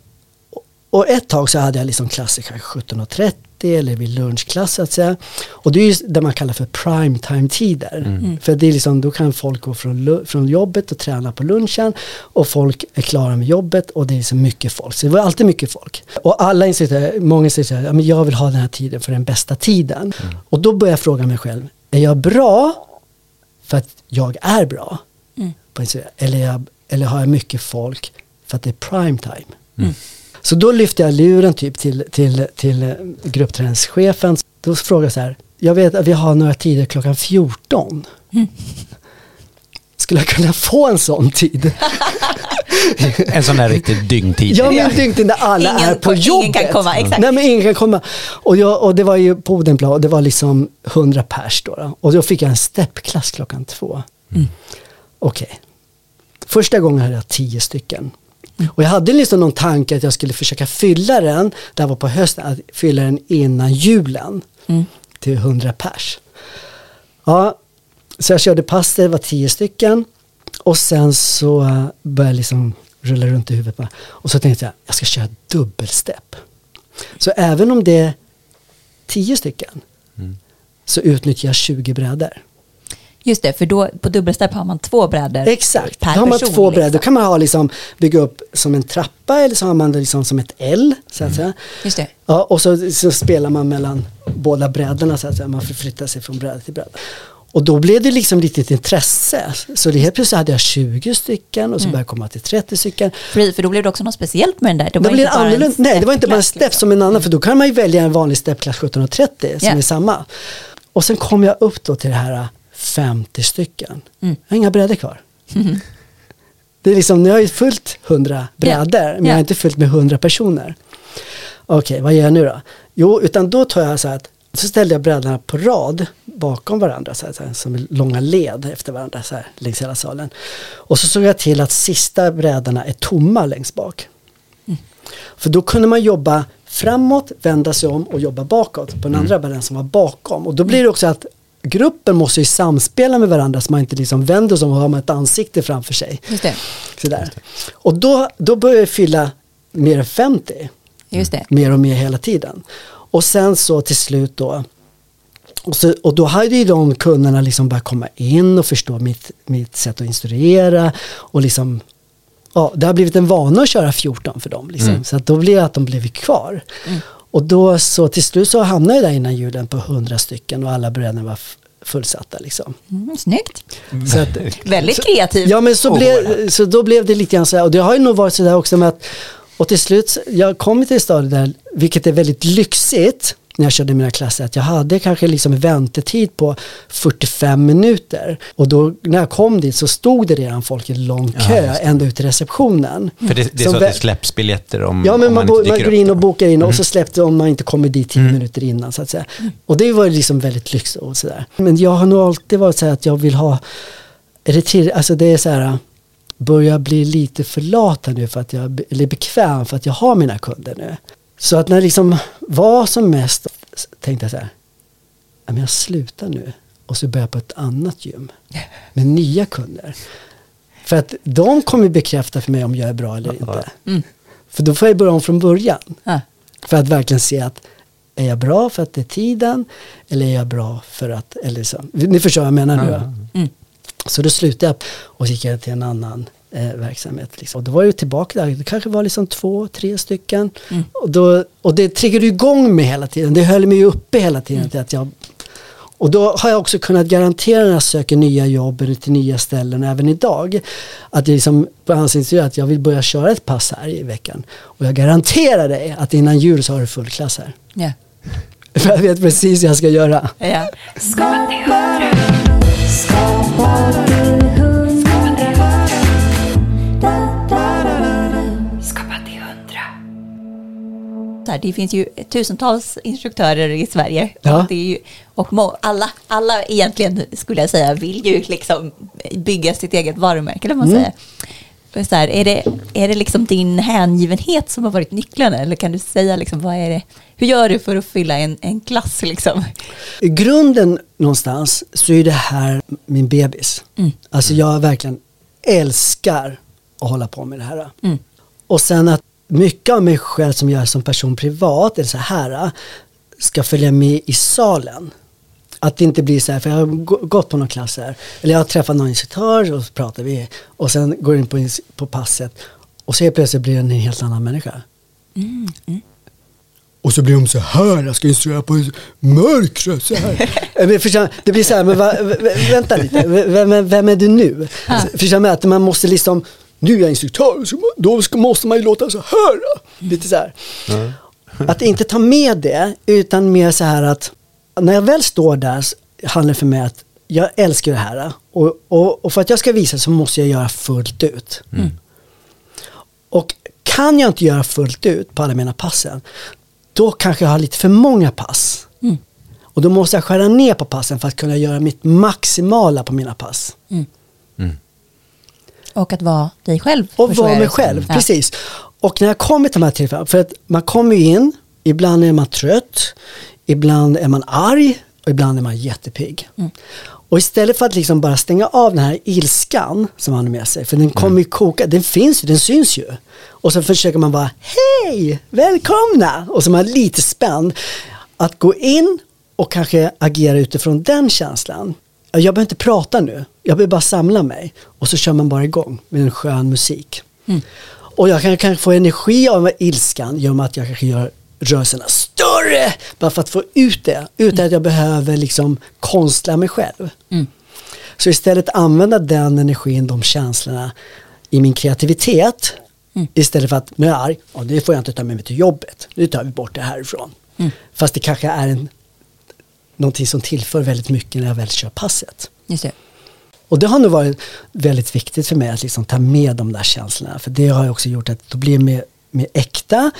och ett tag så hade jag liksom klassiker 17.30 30 eller vid lunchklass så att säga. Och det är ju det man kallar för prime time tider. Mm. mm. För det är liksom, då kan folk gå från, från jobbet och träna på lunchen och folk är klara med jobbet och det är liksom mycket folk. Så det var alltid mycket folk. Och alla institutioner, många säger så här, jag vill ha den här tiden för den bästa tiden. Mm. Och då börjar jag fråga mig själv, är jag bra för att jag är bra? Mm. Eller, jag, eller har jag mycket folk för att det är prime time? Mm. Mm. Så då lyfte jag luren typ till, till, till gruppträningschefen. Då frågade jag så här, jag vet att vi har några tider klockan 14. Skulle jag kunna få en sån tid? En sån där riktig dyngtid. Ja men dygnet när alla Ingen- är på ingen jobbet. kan komma, exakt. Nej men ingen kan komma. Och, jag, och det var ju på Odenplan och det var liksom 100 pers då. då. Och då fick jag en steppklass klockan två. Okej. Första gången hade jag tio stycken. Och jag hade liksom någon tanke att jag skulle försöka fylla den, det här var på hösten, att fylla den innan julen. Till 100 pers. Ja, så jag körde pass, det var tio stycken. Och sen så började jag liksom rulla runt i huvudet. Bara. Och så tänkte jag, jag ska köra dubbelstepp. Så även om det är tio stycken så utnyttjar jag 20 brädor. Just det, för då på dubbelstepp har man två brädor Exakt, per då har man person, två brädor. Då liksom. kan man ha liksom, bygga upp som en trappa eller så har man det liksom som ett L. Så att säga. Just det. Ja, och så, så spelar man mellan båda brädorna så att säga. Man förflyttar sig från bräda till bräda. Och då blev det liksom lite intresse. Så det helt plötsligt hade jag 20 stycken och så började jag komma till 30 stycken. För, för då blev det också något speciellt med den där. Det Då var bara en. Nej, det var inte bara en stepp liksom. som en annan. För då kan man ju välja en vanlig steppklass 1730 som Ja. är samma. Och sen kom jag upp då till det här 50 stycken. Mm. Jag har inga brädor kvar. Det är liksom, nu har jag fullt 100 brädor, men jag Ja. har inte fullt med 100 personer. Okej, vad gör jag nu då? Jo, utan då tar jag så att så ställde jag brädorna på rad bakom varandra, så här, så här, som långa led efter varandra så här, längs hela salen. Och så såg jag till att sista brädorna är tomma längst bak. För då kunde man jobba framåt, vända sig om och jobba bakåt på den andra brädan som var bakom. Och då blir det också att gruppen måste ju samspela med varandra så man inte liksom vänder sig om och har ett ansikte framför sig. Just det. Sådär. Och då, då började jag fylla mer än 50 Just det. mer och mer hela tiden. Och sen så till slut då och, så, och då hade ju de kunderna liksom börjat komma in och förstå mitt, mitt sätt att instruera och liksom Ja, det har blivit en vana att köra 14 för dem. Liksom. Så att då blir det att de blev kvar. Och då så till slut så hamnade jag där innan julen på 100 stycken och alla brädor var fullsatta. Liksom. Mm, snyggt. Så att, Väldigt kreativt. Ja men så, blev, så då blev det lite grann så här, och det har ju nog varit så där också med att, och till slut, jag kom till ett stadie där, vilket är väldigt lyxigt, när jag körde mina klasser, att jag hade kanske liksom väntetid på 45 minuter. Och då när jag kom dit så stod det redan folk i lång kö ända ut till receptionen. För det, det är Som så att det släpps biljetter om, Ja men om man, man, man går in och bokar in och så släppte om man inte kommer dit 10 minuter innan så att säga. Och det var liksom väldigt lyx och sådär. Men jag har nog alltid varit så här att jag vill ha, är det till, alltså det är så här, börjar bli lite för lat nu för att jag, eller bekväm för att jag har mina kunder nu. Så att när det liksom var som mest tänkte jag så här, "Ja, men jag slutar nu och så börjar jag på ett annat gym med nya kunder. För att de kommer bekräfta för mig om jag är bra eller inte. För då får jag börja om från början. Ja. För att verkligen se att är jag bra för att det är tiden eller är jag bra för att, eller så. Ni förstår vad jag menar nu va? Mm. Så då slutade jag och gick jag till en annan eh, verksamhet. Liksom. Och då var jag tillbaka där, det kanske var liksom två, tre stycken. Och, då, och det triggade igång mig hela tiden, det höll mig uppe hela tiden. Till att jag, och då har jag också kunnat garantera när jag söker nya jobb eller till nya ställen även idag. Att jag liksom på ansiktet att jag vill börja köra ett pass här i veckan. Och jag garanterar dig att innan jul så har du full klass här. Ja. För jag vet precis vad jag ska göra. Ja. Här, det finns ju tusentals instruktörer i Sverige. Ja. Och, ju, och må, alla, alla egentligen, skulle jag säga, vill ju liksom bygga sitt eget varumärke. Eller man Mm. säger. Så här, är, det, är det liksom din hängivenhet som har varit nyckeln? Eller kan du säga, liksom, vad är det, hur gör du för att fylla en, en klass? Liksom? I grunden någonstans så är det här min bebis. Alltså jag verkligen älskar att hålla på med det här. Mm. Och sen att mycket av mig själv som jag är som person privat, eller så här, ska följa med i salen. Att det inte blir så här, för jag har gå- gått på någon klass här, eller jag har träffat någon instruktör och så pratar vi och sen går in på, på passet och så plötsligt blir det en helt annan människa. Och så blir de så här, jag ska instruera på mörkret så här. Det blir så här, men va, vä- vänta lite, vem, vem, vem är du nu? Förstår du, att man måste liksom, nu är jag instruktör, så då ska, måste man ju låta så här. Lite så här. Att inte ta med det, utan mer så här att när jag väl står där handlar det för mig att jag älskar det här. Och, och, och för att jag ska visa så måste jag göra fullt ut. Och kan jag inte göra fullt ut på alla mina passen, då kanske jag har lite för många pass. Och då måste jag skära ner på passen för att kunna göra mitt maximala på mina pass. Och att vara dig själv. Och vara mig det som. själv, Ja. precis. Och när jag kommer till de här tillfällena, för att man kommer ju in, ibland är man trött, ibland är man arg och ibland är man jättepigg. Mm. Och istället för att liksom bara stänga av den här ilskan som man har med sig, för den kommer ju koka, den finns ju, den syns ju. Och så försöker man bara, hej, välkomna! Och så är man lite spänd. Att gå in och kanske agera utifrån den känslan. Jag behöver inte prata nu, jag behöver bara samla mig. Och så kör man bara igång med en skön musik. Och jag kan kanske få energi av ilskan genom att jag kanske gör rörelserna större. Bara för att få ut det, utan att jag behöver liksom konstla mig själv. Så istället använda den energin, de känslorna i min kreativitet. Istället för att, nu är jag arg, ja, det får jag inte ta med mig till jobbet. Nu tar vi bort det härifrån. Fast det kanske är en, någonting som tillför väldigt mycket när jag väl kör passet. Just det. Och det har nog varit väldigt viktigt för mig att liksom ta med de där känslorna. För det har ju också gjort att då blir det mer, mer äkta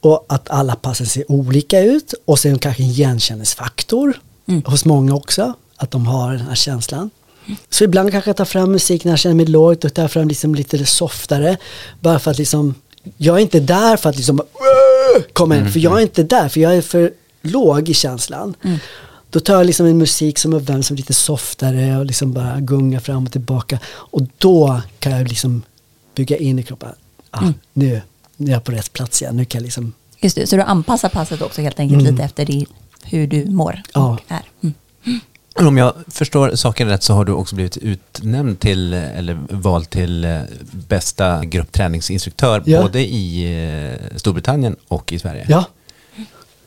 och att alla passen ser olika ut. Och sen kanske en igenkänningsfaktor hos många också. Att de har den här känslan. Så ibland kanske jag tar fram musik när jag känner mig lågt och tar fram liksom lite softare. Bara för att liksom, jag är inte där för att liksom komma in. För jag är inte där, för jag är för låg i känslan. Då tar jag liksom en musik som är vem som är lite softare och liksom bara gungar fram och tillbaka. Och då kan jag liksom bygga in i kroppen, ah, nu, nu är jag på rätt plats igen. Nu kan jag liksom, Just det. Så du anpassar passet också helt enkelt lite efter det, hur du mår Ja. och är. Mm. Om jag förstår saken rätt så har du också blivit utnämnd till, eller vald till eh, bästa gruppträningsinstruktör Ja. både i eh, Storbritannien och i Sverige. ja.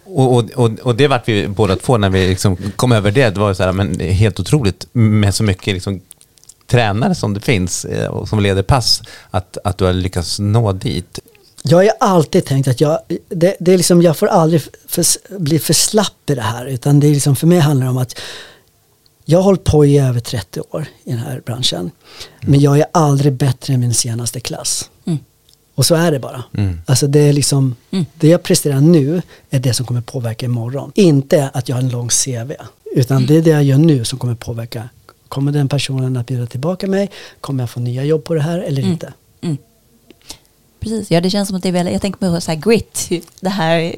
Och, och, och, det vart vi båda två när vi liksom kom över det. Det var så här, men helt otroligt med så mycket liksom, tränare som det finns eh, och som leder pass, att, att du har lyckats nå dit. Jag har alltid tänkt att jag, det, det är liksom, jag får aldrig för, bli för slapp i det här. Utan det är liksom, för mig handlar det om att jag har hållit på i över 30 år i den här branschen. Men jag är aldrig bättre än min senaste klass. Och så är det bara. Alltså det är liksom, det jag presterar nu är det som kommer påverka imorgon. Inte att jag har en lång CV. Utan det är det jag gör nu som kommer påverka. Kommer den personen att bjuda tillbaka mig? Kommer jag få nya jobb på det här eller inte? Precis, ja det känns som att det är väldigt, jag tänker på så här grit, det här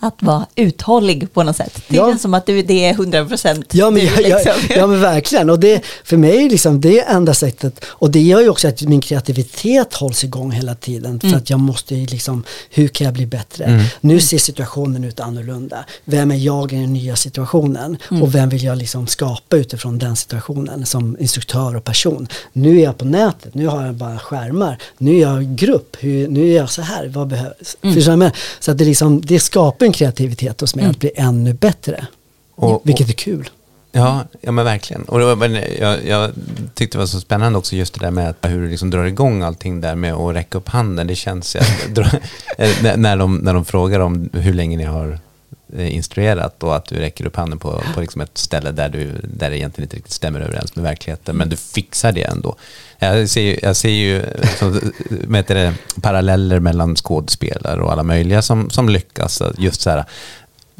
att vara uthållig på något sätt. Det Ja. känns som att du, det är 100% Ja men, du jag, jag, liksom. ja men verkligen. Och det, för mig är liksom, det är enda sättet. Och det gör ju också att min kreativitet hålls igång hela tiden. För att jag måste ju liksom, hur kan jag bli bättre? Nu ser situationen ut annorlunda. Vem är jag i den nya situationen? Och vem vill jag liksom skapa utifrån den situationen som instruktör och person? Nu är jag på nätet, nu har jag bara skärmar. Nu är jag grupp, hur, nu är jag så här, vad behövs? Jag menar? Så att det, liksom, det skapar en kreativitet hos mig att bli ännu bättre. Och- vilket är kul. Ja, ja men verkligen. Och var, men jag, jag tyckte det var så spännande också just det där med att hur du liksom drar igång allting där med att räcka upp handen. Det känns, jag, när- de, när de frågar om hur länge ni har Eh, instruerat och att du räcker upp handen på, på liksom ett ställe där, du, där det egentligen inte riktigt stämmer överens med verkligheten. Men du fixar det ändå. Jag ser ju, jag ser ju som, det, paralleller mellan skådespelare och alla möjliga som, som lyckas. Just så här,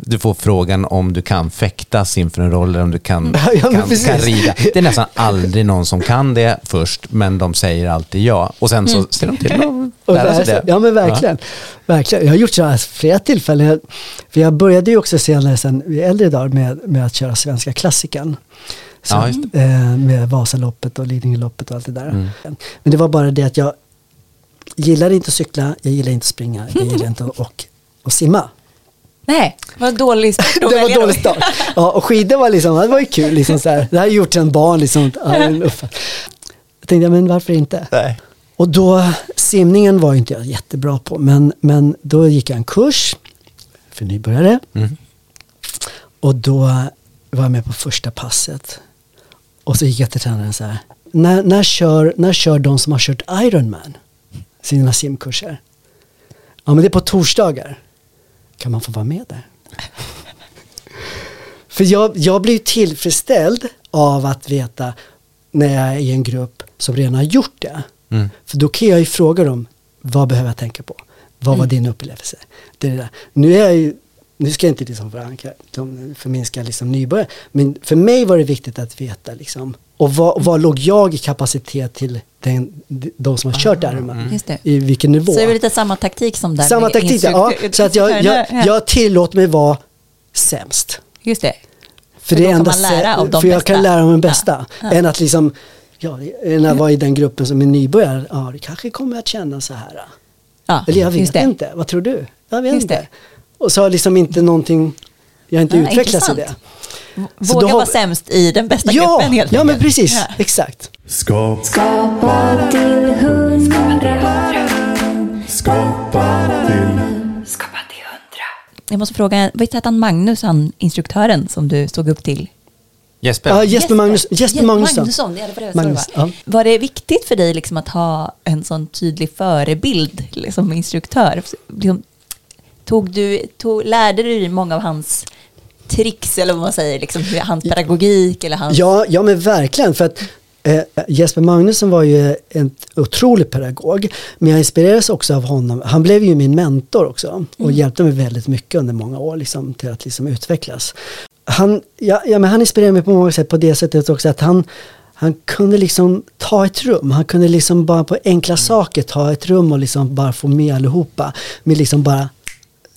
du får frågan om du kan fäktas inför en roll eller om du kan, Ja, kan, kan rida. Det är nästan aldrig någon som kan det först, men de säger alltid ja. Och sen så ser de till att Och lära sig det. Ja men verkligen. verkligen. Jag har gjort så här flera tillfällen. Jag- För jag började ju också senare sen i äldre dagar med, med att köra svenska klassikern. Så, Ja, eh, med Vasaloppet och Lidingöloppet och allt det där. Mm. Men det var bara det att jag gillade inte att cykla, jag gillade inte att springa, jag gillade inte att och, och simma. Nej, vad dålig start Det var dålig start. Ja, och skidor var liksom, det var ju kul. Liksom så här. Det här har jag gjort sedan barn. Liksom. Jag tänkte, men varför inte? Nej. Och då, simningen var inte jag jättebra på, men, men då gick jag en kurs för nybörjare. Mm. Och då var jag med på första passet. Och så gick jag till tränaren så här. När, när, kör, när kör de som har kört Ironman sina simkurser? Ja men det är på torsdagar. Kan man få vara med där? För jag, jag blir tillfredsställd av att veta när jag är i en grupp som redan har gjort det. Mm. För då kan jag ju fråga dem, vad behöver jag tänka på? Vad var din upplevelse? Det det. Nu är jag ju, nu ska jag inte liksom förankra, förminska liksom nybörjare, men för mig var det viktigt att veta liksom, och vad, vad låg jag i kapacitet till den, de som har kört Ironman? Det. I vilken nivå? Så det är lite samma taktik som där Samma taktik, ja. Så att jag, jag, jag tillåter mig vara sämst. Just det. För, För det är kan enda man lära av de För jag bästa. kan lära av de Ja. bästa. Ja. Än att liksom, ja, än att vara i den gruppen som är nybörjare. Ja, det kanske kommer att känna så här. Ja, Eller jag vet inte, vad tror du? Jag vet Just inte. det. Och så har liksom inte någonting, jag har inte Ja, utvecklats i det. Så Våga har- vara sämst i den bästa Ja, gruppen helt ja men precis, Ja. exakt. Skapa, Skapa till hundra. skapa till, Skapa till hundra. Jag måste fråga, vad hette han Magnus, han instruktören som du såg upp till? Jesper? Ja, Jesper, Magnus, Jesper Magnusson. Magnusson, det Magnus, var. ja. Var det viktigt för dig liksom att ha en sån tydlig förebild liksom, som instruktör? Liksom, tog du, tog, lärde du dig många av hans tricks eller vad man säger, liksom, hans pedagogik eller hans... Ja, ja men verkligen. För att eh, Jesper Magnusson var ju en otrolig pedagog. Men jag inspirerades också av honom. Han blev ju min mentor också. Och hjälpte mig väldigt mycket under många år liksom, till att liksom utvecklas. Han, ja, ja, men han inspirerade mig på många sätt på det sättet också att han han kunde liksom ta ett rum, han kunde liksom bara på enkla saker ta ett rum och liksom bara få med allihopa. Med liksom bara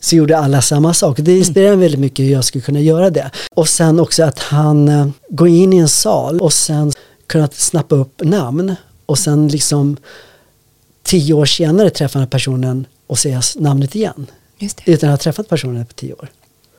så gjorde alla samma sak. Det inspirerar mig väldigt mycket hur jag skulle kunna göra det. Och sen också att han eh, går in i en sal och sen kunna snappa upp namn och sen liksom tio år senare träffa den här personen och säga namnet igen. Just det. Utan att ha träffat personen på tio år.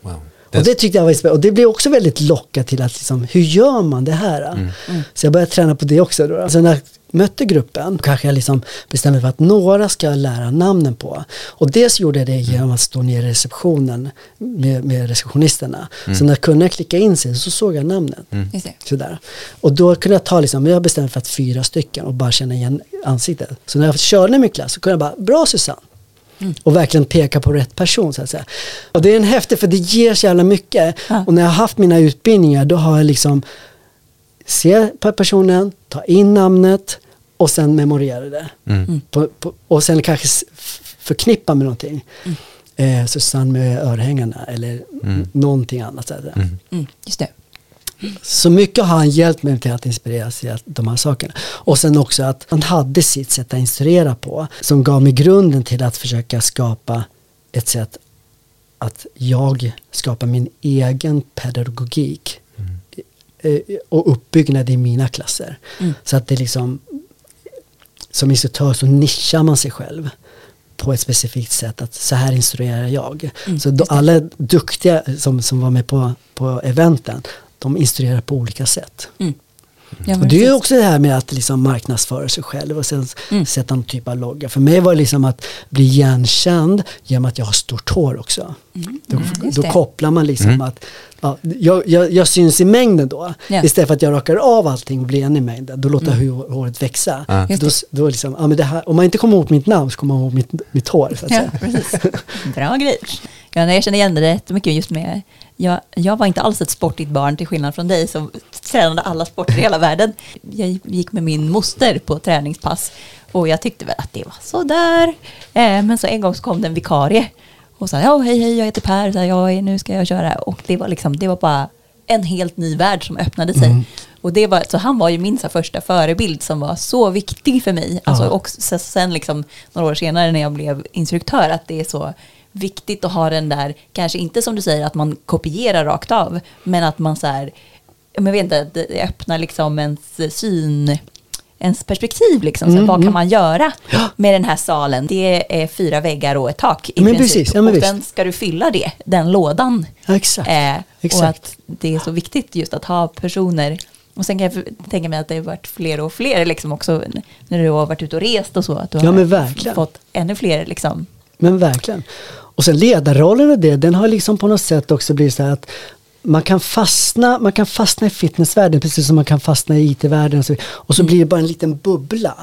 Wow. Och det tyckte jag var inspirerande. Och det blev också väldigt lockad till att liksom, hur gör man det här? Så jag började träna på det också. Då. Alltså när mötte gruppen kanske jag liksom bestämde för att några ska jag lära namnen på. Och dels gjorde jag det genom att stå ner i receptionen med, med receptionisterna. Så när kunde jag klicka in sig så såg jag namnen. Det. Sådär. Och då kunde jag ta liksom, jag bestämde för att fyra stycken och bara känna igen ansiktet. Så när jag körde min klass så kunde jag bara, bra Susanne. Och verkligen peka på rätt person så att säga. Och det är en häftig för det ger så jävla mycket. Ja. Och när jag har haft mina utbildningar då har jag liksom se på personen, ta in namnet och sen memorera det. På, på, och sen kanske förknippa med någonting. Eh, Susanne med örhängena eller n- någonting annat. Säga. Mm, just det. så mycket har han hjälpt mig till att inspireras i att- de här sakerna. Och sen också att han hade sitt sätt att instruera på som gav mig grunden till att försöka skapa ett sätt att jag skapar min egen pedagogik och uppbyggnad i mina klasser. Så att det liksom som instruktör så nischar man sig själv på ett specifikt sätt att så här instruerar jag. så då, alla duktiga som, som var med på, på eventen, de instruerar på olika sätt. Ja, Och det är också det här med att liksom marknadsföra sig själv och sen Mm. sätta någon typ av logga. För mig var det liksom att bli igenkänd genom att jag har stort hår också. Då, Mm, då kopplar man liksom att ja, jag, jag, jag syns i mängden då. Ja. Istället för att jag rakar av allting och blir en i mängden. Då låter jag hår- håret växa. Ja. Då, då liksom, ja, men det här, om man inte kommer ihåg mitt namn så kommer man ihåg mitt, mitt hår. Så att Ja, säga. precis. Bra grej. Ja, jag känner igen det jättemycket just med, jag, jag var inte alls ett sportigt barn till skillnad från dig som tränade alla sporter i hela världen. Jag gick med min moster på träningspass och jag tyckte väl att det var sådär. Eh, men så en gång så kom det en vikarie och sa ja hej hej jag heter Per, så här, ja, nu ska jag köra. Och det var liksom, det var bara en helt ny värld som öppnade sig. Och det var, så han var ju min så första förebild som var så viktig för mig. Alltså, Ja. och sen liksom, några år senare när jag blev instruktör, att det är så viktigt att ha den där, kanske inte som du säger att man kopierar rakt av, men att man så här, jag vet inte, det öppnar liksom ens syn, ens perspektiv liksom. Så här, vad kan man göra med den här salen? Det är fyra väggar och ett tak i Men princip. precis, ja, men och sen ska du fylla det, den lådan. Ja, exakt. Eh, och Exakt. att det är så viktigt just att ha personer och sen kan jag tänka mig att det har varit fler och fler liksom också när du har varit ute och rest och så. Att du Ja, har fått ännu fler liksom. Men verkligen. Och sen ledarrollen och det, den har liksom på något sätt också blivit så här att man kan fastna, man kan fastna i fitnessvärlden precis som man kan fastna i IT-världen. Och så, och så blir det bara en liten bubbla.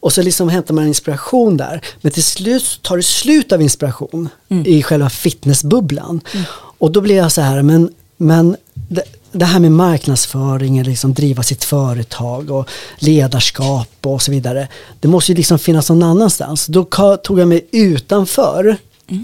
Och så liksom hämtar man inspiration där. Men till slut tar det slut av inspiration i själva fitnessbubblan. Och då blir jag så här, men, men det, det här med marknadsföring, eller liksom driva sitt företag och ledarskap och så vidare. Det måste ju liksom finnas någon annanstans. Då tog jag mig utanför le-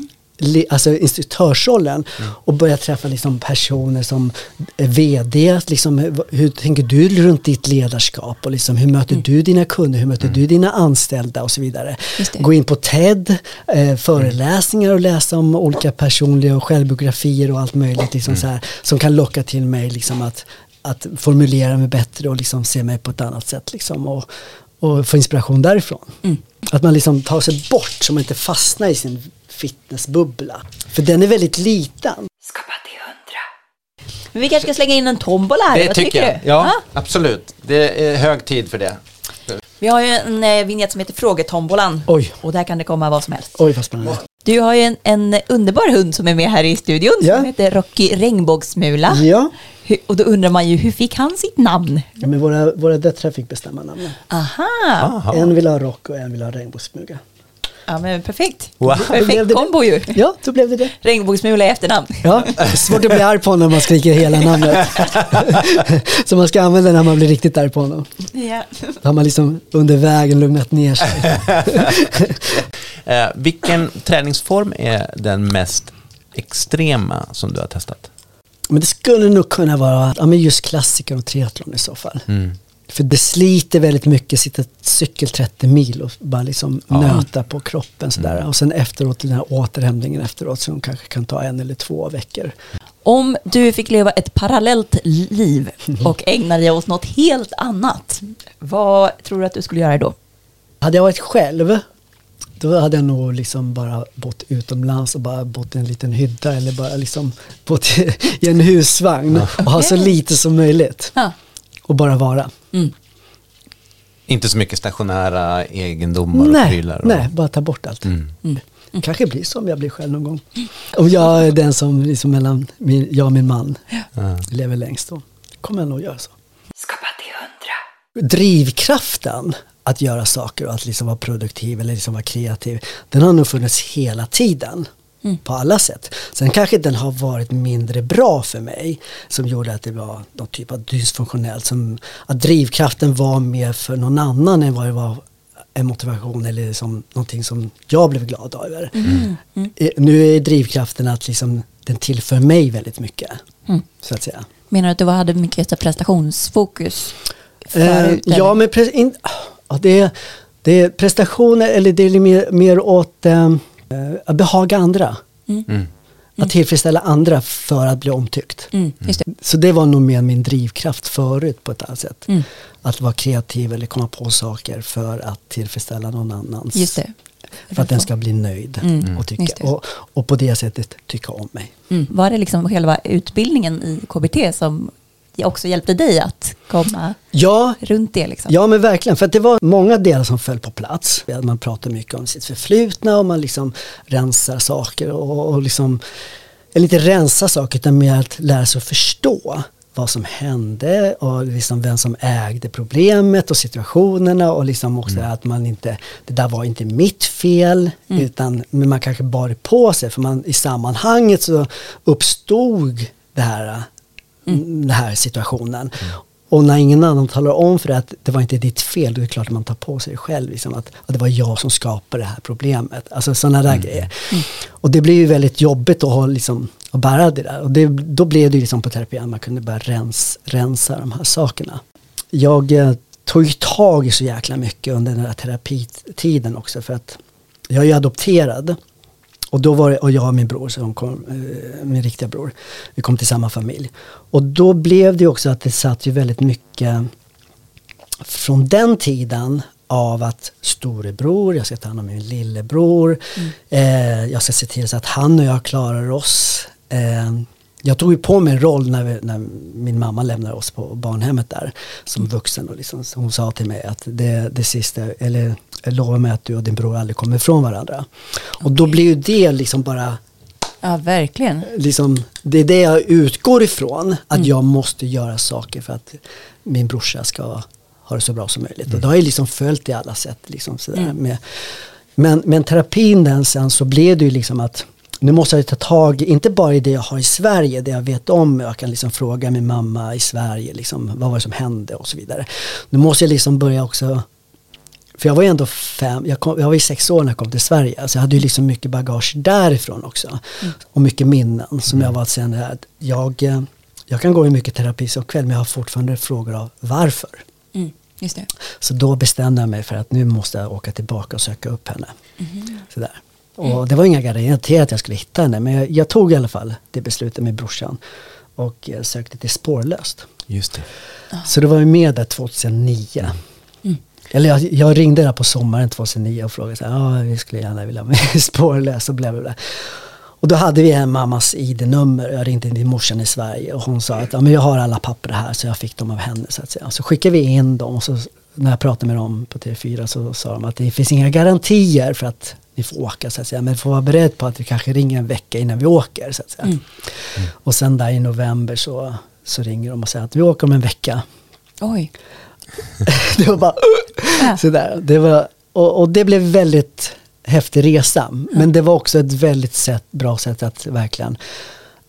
alltså instruktörsrollen och började träffa liksom personer som VD. Liksom, hur- tänker du runt ditt ledarskap? Och liksom, hur möter du dina kunder? Hur möter du dina anställda? Och så vidare. Gå in på TED, eh, föreläsningar och läsa om olika personliga och självbiografier och allt möjligt liksom så här, som kan locka till mig liksom att, att formulera mig bättre och liksom se mig på ett annat sätt. Liksom, och, och få inspiration därifrån. Att man liksom tar sig bort så man inte fastnar i sin fitnessbubbla. För den är väldigt liten. Skapa till hundra. Men vi kanske ska slänga in en tombola här, Det vad tycker tycker jag. du? Ja, absolut. Det är hög tid för det. Vi har ju en eh, vignett som heter Frågetombolan. Oj. Och där kan det komma vad som helst. Oj vad spännande. Du har ju en, en underbar hund som är med här i studion Ja. som heter Rocky Regnbågsmula. Ja, Och då undrar man ju, hur fick han sitt namn? ja men våra, våra döttrar fick bestämma namnen. Aha, Aha. En vill ha rock och en vill ha regnbågsmuga. Ja men perfekt. Wow. Perfekt det kombo ju. Ja, då blev det det. Regnbågsmula i efternamn. Ja, svårt att bli arg på honom när man skriker hela namnet. Så man ska använda när man blir riktigt arg på honom. Ja. Då har man liksom under vägen lugnat ner sig. Eh, vilken träningsform är den mest extrema som du har testat? Men det skulle nog kunna vara ja, men just klassiker och triathlon i så fall. För det sliter väldigt mycket, sitta cykel 30 mil och bara liksom nöta på kroppen sådär. Och sen efteråt, den här återhämtningen efteråt som kanske kan ta en eller två veckor. Om du fick leva ett parallellt liv och ägna dig åt något helt annat, vad tror du att du skulle göra då? Hade jag varit själv, då hade jag nog liksom bara bott utomlands och bara bott i en liten hydda eller bara liksom bott i i en husvagn och ha så lite som möjligt. Ja. Och bara vara. Inte så mycket stationära egendomar och Nej, prylar? Och... nej, bara ta bort allt. Kanske blir så om jag blir själv någon gång. Om jag är den som liksom mellan min, jag och min man lever längst då. kommer jag nog göra så. Skapa till hundra. Drivkraften att göra saker och att liksom vara produktiv eller liksom vara kreativ, den har nog funnits hela tiden. På alla sätt. Sen kanske den har varit mindre bra för mig som gjorde att det var någon typ av dysfunktionellt. Som, att drivkraften var mer för någon annan än vad det var en motivation eller som någonting som jag blev glad över. Eh, Nu är drivkraften att liksom, den tillför mig väldigt mycket. Så att säga. Menar du att du hade mycket prestationsfokus Eh, förut? ja, eller? men pre- in, ja, det, det är prestationer eller det är mer, mer åt eh, eh, att behaga andra. Att tillfredsställa andra för att bli omtyckt. Mm, just det. Så det var nog mer min drivkraft förut på ett annat sätt. Mm. Att vara kreativ eller komma på saker för att tillfredsställa någon annans. Just det. För att den ska bli nöjd Mm. och, tycka, och, och på det sättet tycka om mig. Mm. Var det liksom själva utbildningen i KBT som också hjälpte dig att komma Ja, runt det? Liksom? Ja men verkligen, för att det var många delar som föll på plats. Man pratar mycket om sitt förflutna och man liksom rensar saker och, och liksom, eller inte rensa saker utan mer att lära sig att förstå vad som hände och liksom vem som ägde problemet och situationerna och liksom också att man inte, det där var inte mitt fel utan men man kanske bar det på sig för man i sammanhanget så uppstod det här den här situationen. Och när ingen annan talar om för dig att det var inte ditt fel, då är det klart att man tar på sig det själv. Liksom, att, att det var jag som skapade det här problemet. Alltså sådana där grejer. Och det blir ju väldigt jobbigt att, ha, liksom, att bära det där. Och det, då blev det ju liksom på terapi att man kunde börja rens, rensa de här sakerna. Jag eh, tog ju tag i så jäkla mycket under den här terapitiden också. För att jag är ju adopterad. Och då var det, och jag och min bror, som kom, eh, min riktiga bror, vi kom till samma familj. Och då blev det också att det satt ju väldigt mycket från den tiden av att storebror, jag ska ta hand om min lillebror, eh, jag ska se till så att han och jag klarar oss. Eh, jag tog ju på mig en roll när, vi, när min mamma lämnade oss på barnhemmet där som vuxen. Och liksom, hon sa till mig att det, det sista, eller lova mig att du och din bror aldrig kommer ifrån varandra. Och då blir ju det liksom bara Ja, verkligen. liksom, det är det jag utgår ifrån. Att jag måste göra saker för att min brorsa ska ha det så bra som möjligt. Och det har jag liksom följt i alla sätt. Liksom, sådär, med, men, men terapin den sen så blev det ju liksom att nu måste jag ta tag, i- inte bara i det jag har i Sverige, det jag vet om. Jag kan liksom fråga min mamma i Sverige, liksom, vad var det som hände och så vidare. Nu måste jag liksom börja också för jag var ju ändå fem, jag, kom, jag var ju sex år när jag kom till Sverige. Så jag hade ju liksom mycket bagage därifrån också. Och mycket minnen som jag var sen här. att Jag, eh, jag kan gå i mycket terapi som kväll men jag har fortfarande frågor av varför. Mm, just det. Så då bestämde jag mig för att nu måste jag åka tillbaka och söka upp henne. Sådär. Och det var inga garantier att jag skulle hitta henne men jag, jag tog i alla fall det beslutet med brorsan. Och eh, sökte till Spårlöst. Just det. Så det var ju med där 2009. Eller jag, jag ringde där på sommaren 2009 och frågade så här, vi skulle gärna vilja med spårlös och bla bla bla. Och då hade vi en mammas ID-nummer, jag ringde till morsan i Sverige och hon sa att ja, men jag har alla papper här så jag fick dem av henne så att säga. Så skickade vi in dem och så när jag pratade med dem på TV4 så sa de att det finns inga garantier för att ni får åka så att säga. Men vi får vara beredd på att vi kanske ringer en vecka innan vi åker så att säga. Och sen där i november så, så ringer de och säger att vi åker om en vecka. Oj. det var bara Ja. sådär. Det var, och, och det blev väldigt häftig resa. Men det var också ett väldigt sätt, bra sätt att verkligen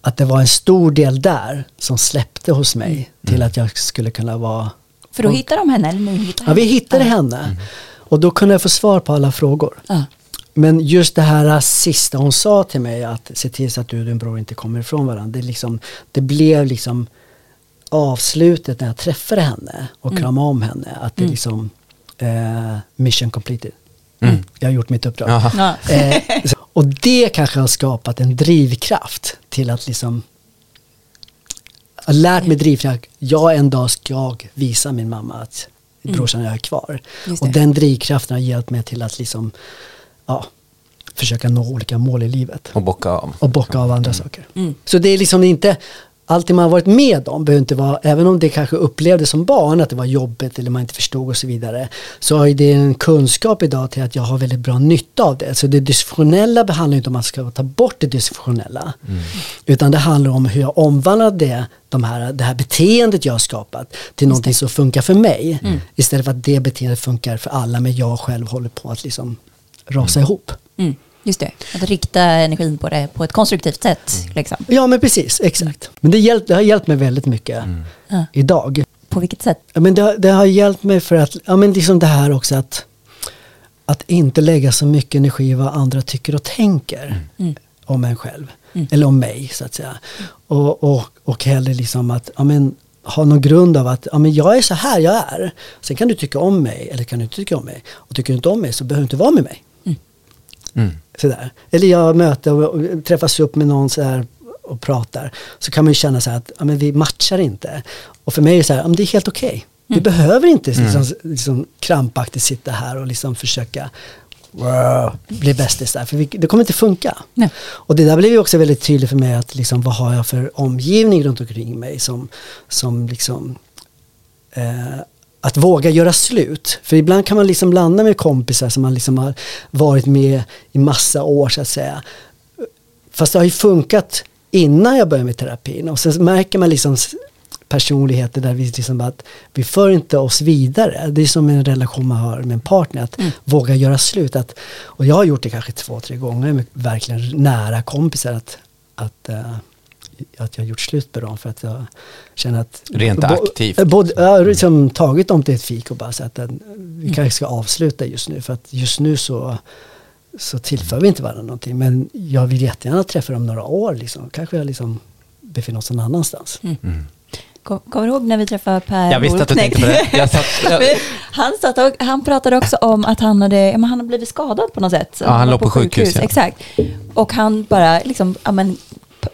att det var en stor del där som släppte hos mig till att jag skulle kunna vara För då hittar de henne, eller ni hittar Ja, vi hittade Ja. henne. Och då kunde jag få svar på alla frågor. Ja. Men just det här sista hon sa till mig att se till så att du och din bror inte kommer ifrån varandra. Det, liksom, det blev liksom avslutet när jag träffade henne och kramade om henne. Att det liksom eh, mission completed. Jag har gjort mitt uppdrag. Eh, och det kanske har skapat en drivkraft till att liksom jag har lärt mig drivkraft. Jag en dag ska visa min mamma att brorsan och jag är kvar. Och den drivkraften har hjälpt mig till att liksom, ja, försöka nå olika mål i livet. Och bocka av. Och bocka av andra saker. Så det är liksom inte, allt det man har varit med om behöver inte vara, även om det kanske upplevdes som barn att det var jobbigt eller man inte förstod och så vidare. Så har ju det en kunskap idag till att jag har väldigt bra nytta av det. Så det dysfunktionella behandlar inte om att man ska ta bort det dysfunktionella. Utan det handlar om hur jag omvandlar det, de här, det här beteendet jag har skapat till någonting som funkar för mig. Istället för att det beteendet funkar för alla men jag själv håller på att liksom rasa ihop. Mm, just det. Att rikta energin på det på ett konstruktivt sätt. Liksom. Ja men precis, exakt. Men det, hjälp, det har hjälpt mig väldigt mycket Ja. idag. På vilket sätt? Ja, men det, har- det har hjälpt mig för att, ja men liksom det här också att, att inte lägga så mycket energi i vad andra tycker och tänker om en själv. Eller om mig så att säga. Och, och, och hellre liksom att, ja men ha någon grund av att ja, men jag är så här jag är. Sen kan du tycka om mig eller kan du inte tycka om mig. Och tycker du inte om mig så behöver du inte vara med mig. Mm. Sådär. Eller jag möter och, träffas upp med någon så här och pratar. Så kan man ju känna så här att ja, men vi matchar inte. Och för mig är det så här, ja, men det är helt okej. Vi behöver inte liksom, liksom, krampaktigt sitta här och liksom försöka wow, bli bästisar. För vi, det kommer inte funka. Nej. Och det där blev ju också väldigt tydligt för mig att liksom, vad har jag för omgivning runt omkring mig som, som liksom eh, att våga göra slut. För ibland kan man liksom landa med kompisar som man liksom har varit med i massa år så att säga. Fast det har ju funkat innan jag började med terapin och sen märker man liksom personligheter där vi liksom att vi för inte oss vidare. Det är som en relation man har med en partner, att våga göra slut. Att, och jag har gjort det kanske två, tre gånger med verkligen nära kompisar att, att, eh, att jag har gjort slut med dem för att jag känner att Rent bo- aktivt. eh, Både, jag har liksom tagit dem till ett fik och bara sagt att eh, vi kanske ska avsluta just nu för att just nu så så tillför vi inte varandra någonting. Men jag vill jättegärna träffa dem några år. Liksom. Kanske jag liksom befinner oss någon annanstans. Kom- Kommer du ihåg när vi träffade Per Jag visste att du tänkte på det. Jag satt, jag, han, satt och, han pratade också om att han hade, ja, men han hade blivit skadad på något sätt. Ja, han var låg på sjukhus, ja. Exakt. Och han bara, liksom, ja, men,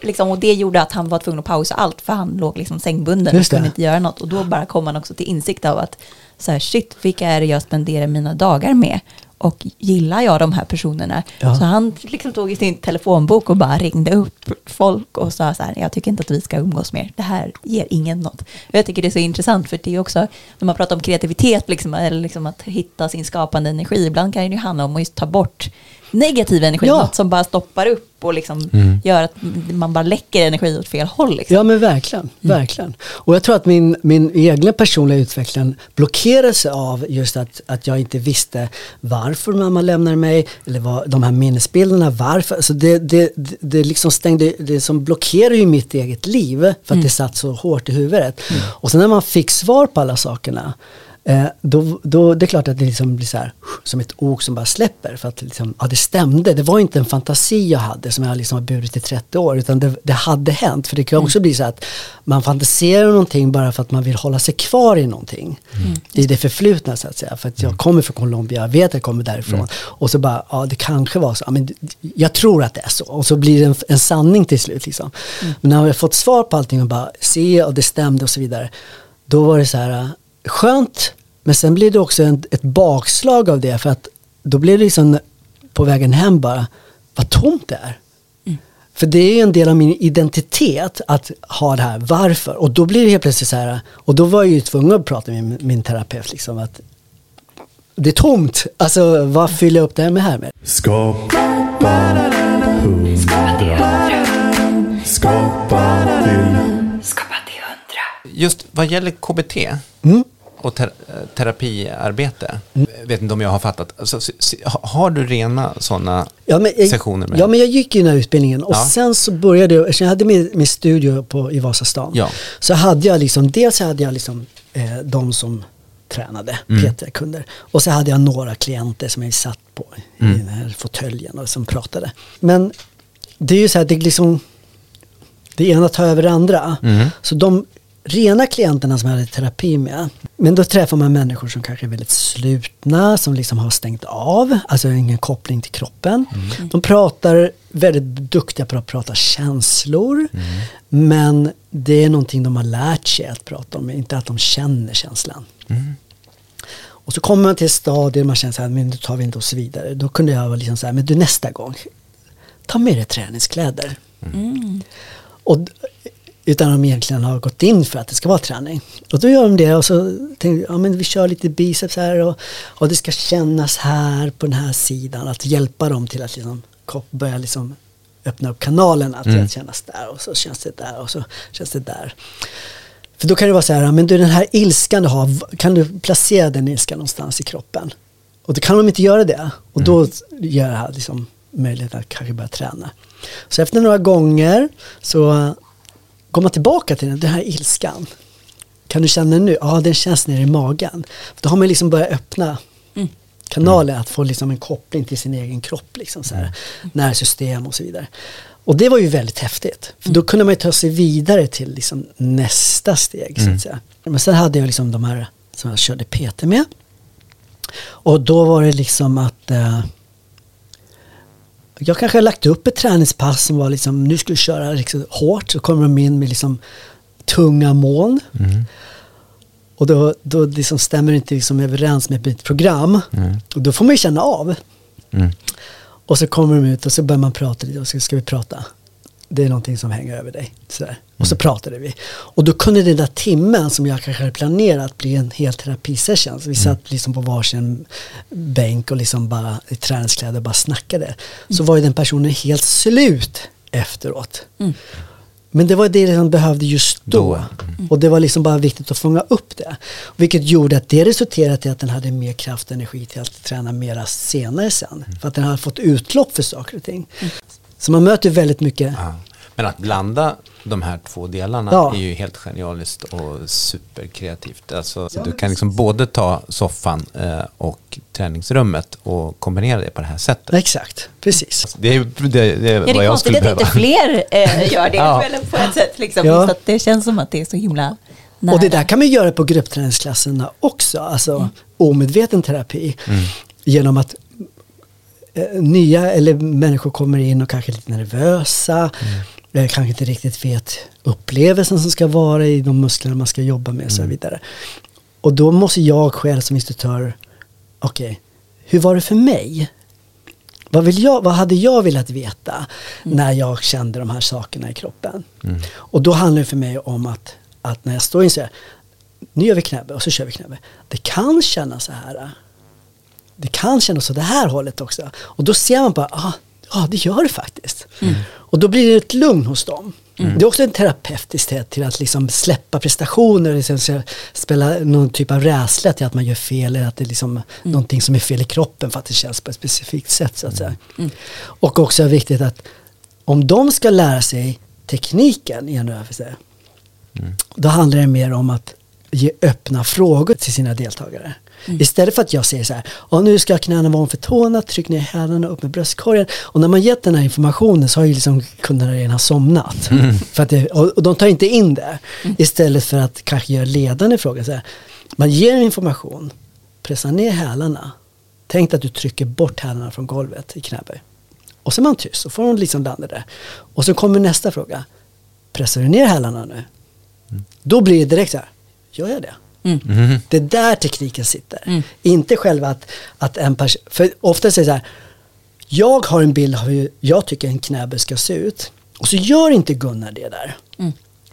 liksom, och det gjorde att han var tvungen att pausa allt för han låg liksom sängbunden och kunde inte göra något. Och då bara kom han också till insikt av att så här, shit, vilka är det jag spenderar mina dagar med? Och gillar jag de här personerna? Ja. Så han liksom tog i sin telefonbok och bara ringde upp folk och sa så här, jag tycker inte att vi ska umgås mer. Det här ger ingen något. Och jag tycker det är så intressant för det är också, när man pratar om kreativitet, liksom, eller liksom att hitta sin skapande energi, ibland kan det ju handla om att just ta bort negativ energi, Ja. något som bara stoppar upp och liksom Mm. gör att man bara läcker energi åt fel håll. Liksom. Ja men verkligen, verkligen. Och jag tror att min, min egna personliga utveckling blockerades av just att, att jag inte visste varför mamma lämnade mig, eller vad, de här minnesbilderna, varför. Alltså det, det, det, det liksom stängde, det som blockerade ju mitt eget liv för att det satt så hårt i huvudet. Och sen när man fick svar på alla sakerna, Eh, då, då, det är klart att det liksom blir så här, som ett ok som bara släpper. För att liksom, ja, det stämde. Det var inte en fantasi jag hade som jag liksom har burit i 30 år. Utan det, det hade hänt. För det kan också bli så att man fantiserar någonting bara för att man vill hålla sig kvar i någonting. I det förflutna så att säga. För att jag kommer från Colombia, jag vet att jag kommer därifrån. Och så bara, ja det kanske var så. Ja, men jag tror att det är så. Och så blir det en, en sanning till slut. Liksom. Men när jag har fått svar på allting och bara se och det stämde och så vidare. Då var det så här skönt, men sen blir det också en, ett bakslag av det för att då blir det liksom på vägen hem bara, vad tomt det är. För det är ju en del av min identitet att ha det här, varför? Och då blir det helt plötsligt så här, och då var jag ju tvungen att prata med min, min terapeut liksom att det är tomt, alltså vad fyller jag upp det här med här med? Skapa hundra. Skapa till Skapa till hundra. Just vad gäller KBT Mm. Och ter terapiarbete, vet inte om jag har fattat. Alltså, har du rena sådana Ja jag, sessioner med ja men jag gick ju den här utbildningen och Ja. sen så började jag, eftersom jag hade min, min studio på, i Vasastan. Ja. Så hade jag liksom, dels hade jag liksom eh, de som tränade, Mm. PT-kunder. Och så hade jag några klienter som jag satt på i Mm. den här fåtöljen och som pratade. Men det är ju så här, det är liksom, det ena tar över det andra. Mm. Så de rena klienterna som jag hade terapi med, men då träffar man människor som kanske är väldigt slutna, som liksom har stängt av, alltså ingen koppling till kroppen. De pratar väldigt duktiga på att prata känslor, men det är någonting de har lärt sig att prata om, inte att de känner känslan. Och så kommer man till ett stadie där man känner så här, men nu tar vi inte och så vidare. Då kunde jag vara liksom så här, men du nästa gång, ta med dig träningskläder. Och, d- utan de egentligen har gått in för att det ska vara träning. Och då gör de det och så tänker jag, ja men vi kör lite biceps här och, och det ska kännas här på den här sidan. Att hjälpa dem till att liksom börja liksom öppna upp kanalen. Att det kännas där och så känns det där och så känns det där. För då kan det vara så här, men du den här ilskan du har, kan du placera den ilskan någonstans i kroppen? Och då kan de inte göra det. Och då ger det här liksom möjlighet att kanske börja träna. Så efter några gånger så man tillbaka till den, den här ilskan. Kan du känna den nu? Ja, den känns nere i magen. Då har man liksom börjat öppna kanalen, att få liksom en koppling till sin egen kropp, liksom så här, nervsystem och så vidare. Och det var ju väldigt häftigt, för då kunde man ju ta sig vidare till liksom nästa steg. Så att säga. Men sen hade jag liksom de här som jag körde PT med. Och då var det liksom att eh, jag kanske har lagt upp ett träningspass som var liksom, nu ska vi köra liksom hårt, så kommer de in med liksom tunga moln. Och då, då liksom stämmer det inte liksom överens med mitt program. Och då får man ju känna av. Mm. Och så kommer de ut och så börjar man prata lite och så ska vi prata. Det är någonting som hänger över dig. Sådär. Och så pratade vi. Och då kunde den där timmen som jag kanske hade planerat bli en hel terapisession. Så vi satt liksom på varsin bänk och liksom bara i träningskläder och bara snackade. Så var ju den personen helt slut efteråt. Men det var det som behövde just då. Då. Och det var liksom bara viktigt att fånga upp det. Vilket gjorde att det resulterade i att den hade mer kraft och energi till att träna mera senare sen. För att den hade fått utlopp för saker och ting. Så man möter väldigt mycket. Ja. Men att blanda de här två delarna Ja. är ju helt genialiskt och superkreativt. Alltså, så du kan liksom både ta soffan eh, och träningsrummet och kombinera det på det här sättet. Exakt, precis. Det är, det, det är Ja, det vad är jag konstigt skulle att inte behöva. fler eh, gör det Ja. på ett sätt. Liksom, Ja. att det känns som att det är så himla nära. Och det där kan man göra på gruppträningsklasserna också. Alltså omedveten terapi. Genom att eh, nya eller människor kommer in och kanske är lite nervösa. Eh, Kanske inte riktigt vet upplevelsen som ska vara i de muskler man ska jobba med och så vidare. Och då måste jag själv som instruktör, okej, hur var det för mig? Vad, vill jag, vad hade jag velat veta när jag kände de här sakerna i kroppen? Och då handlar det för mig om att, att när jag står in så här, nu gör vi knäböj och så kör vi knäböj. Det kan kännas så här. det kan kännas åt det här hållet också. Och då ser man bara, ah, ja det gör det faktiskt. Och då blir det ett lugn hos dem. Det är också en terapeutiskhet till att liksom släppa prestationer, liksom spela någon typ av rädsla till att man gör fel eller att det är liksom någonting som är fel i kroppen för att det känns på ett specifikt sätt. Så att säga. Och också viktigt att om de ska lära sig tekniken i en rörelse, då handlar det mer om att ge öppna frågor till sina deltagare. Istället för att jag säger så här, "Ja, nu ska knäna vara ovanför tårna, tryck ner hälarna upp med bröstkorgen. Och när man gett den här informationen så har ju liksom kunderna redan somnat. För att det, och, och de tar inte in det. Istället för att kanske göra ledande frågor. Så här, man ger information, pressa ner hälarna. Tänk att du trycker bort hälarna från golvet i knäböj. Och så är man tyst, så får de liksom landa där. Och så kommer nästa fråga. Pressar du ner hälarna nu? Då blir det direkt så här, gör jag det? Det är där tekniken sitter. Inte själva att, att en person, för ofta säger så här, jag har en bild av hur jag tycker en knäböj ska se ut. Och så gör inte Gunnar det där.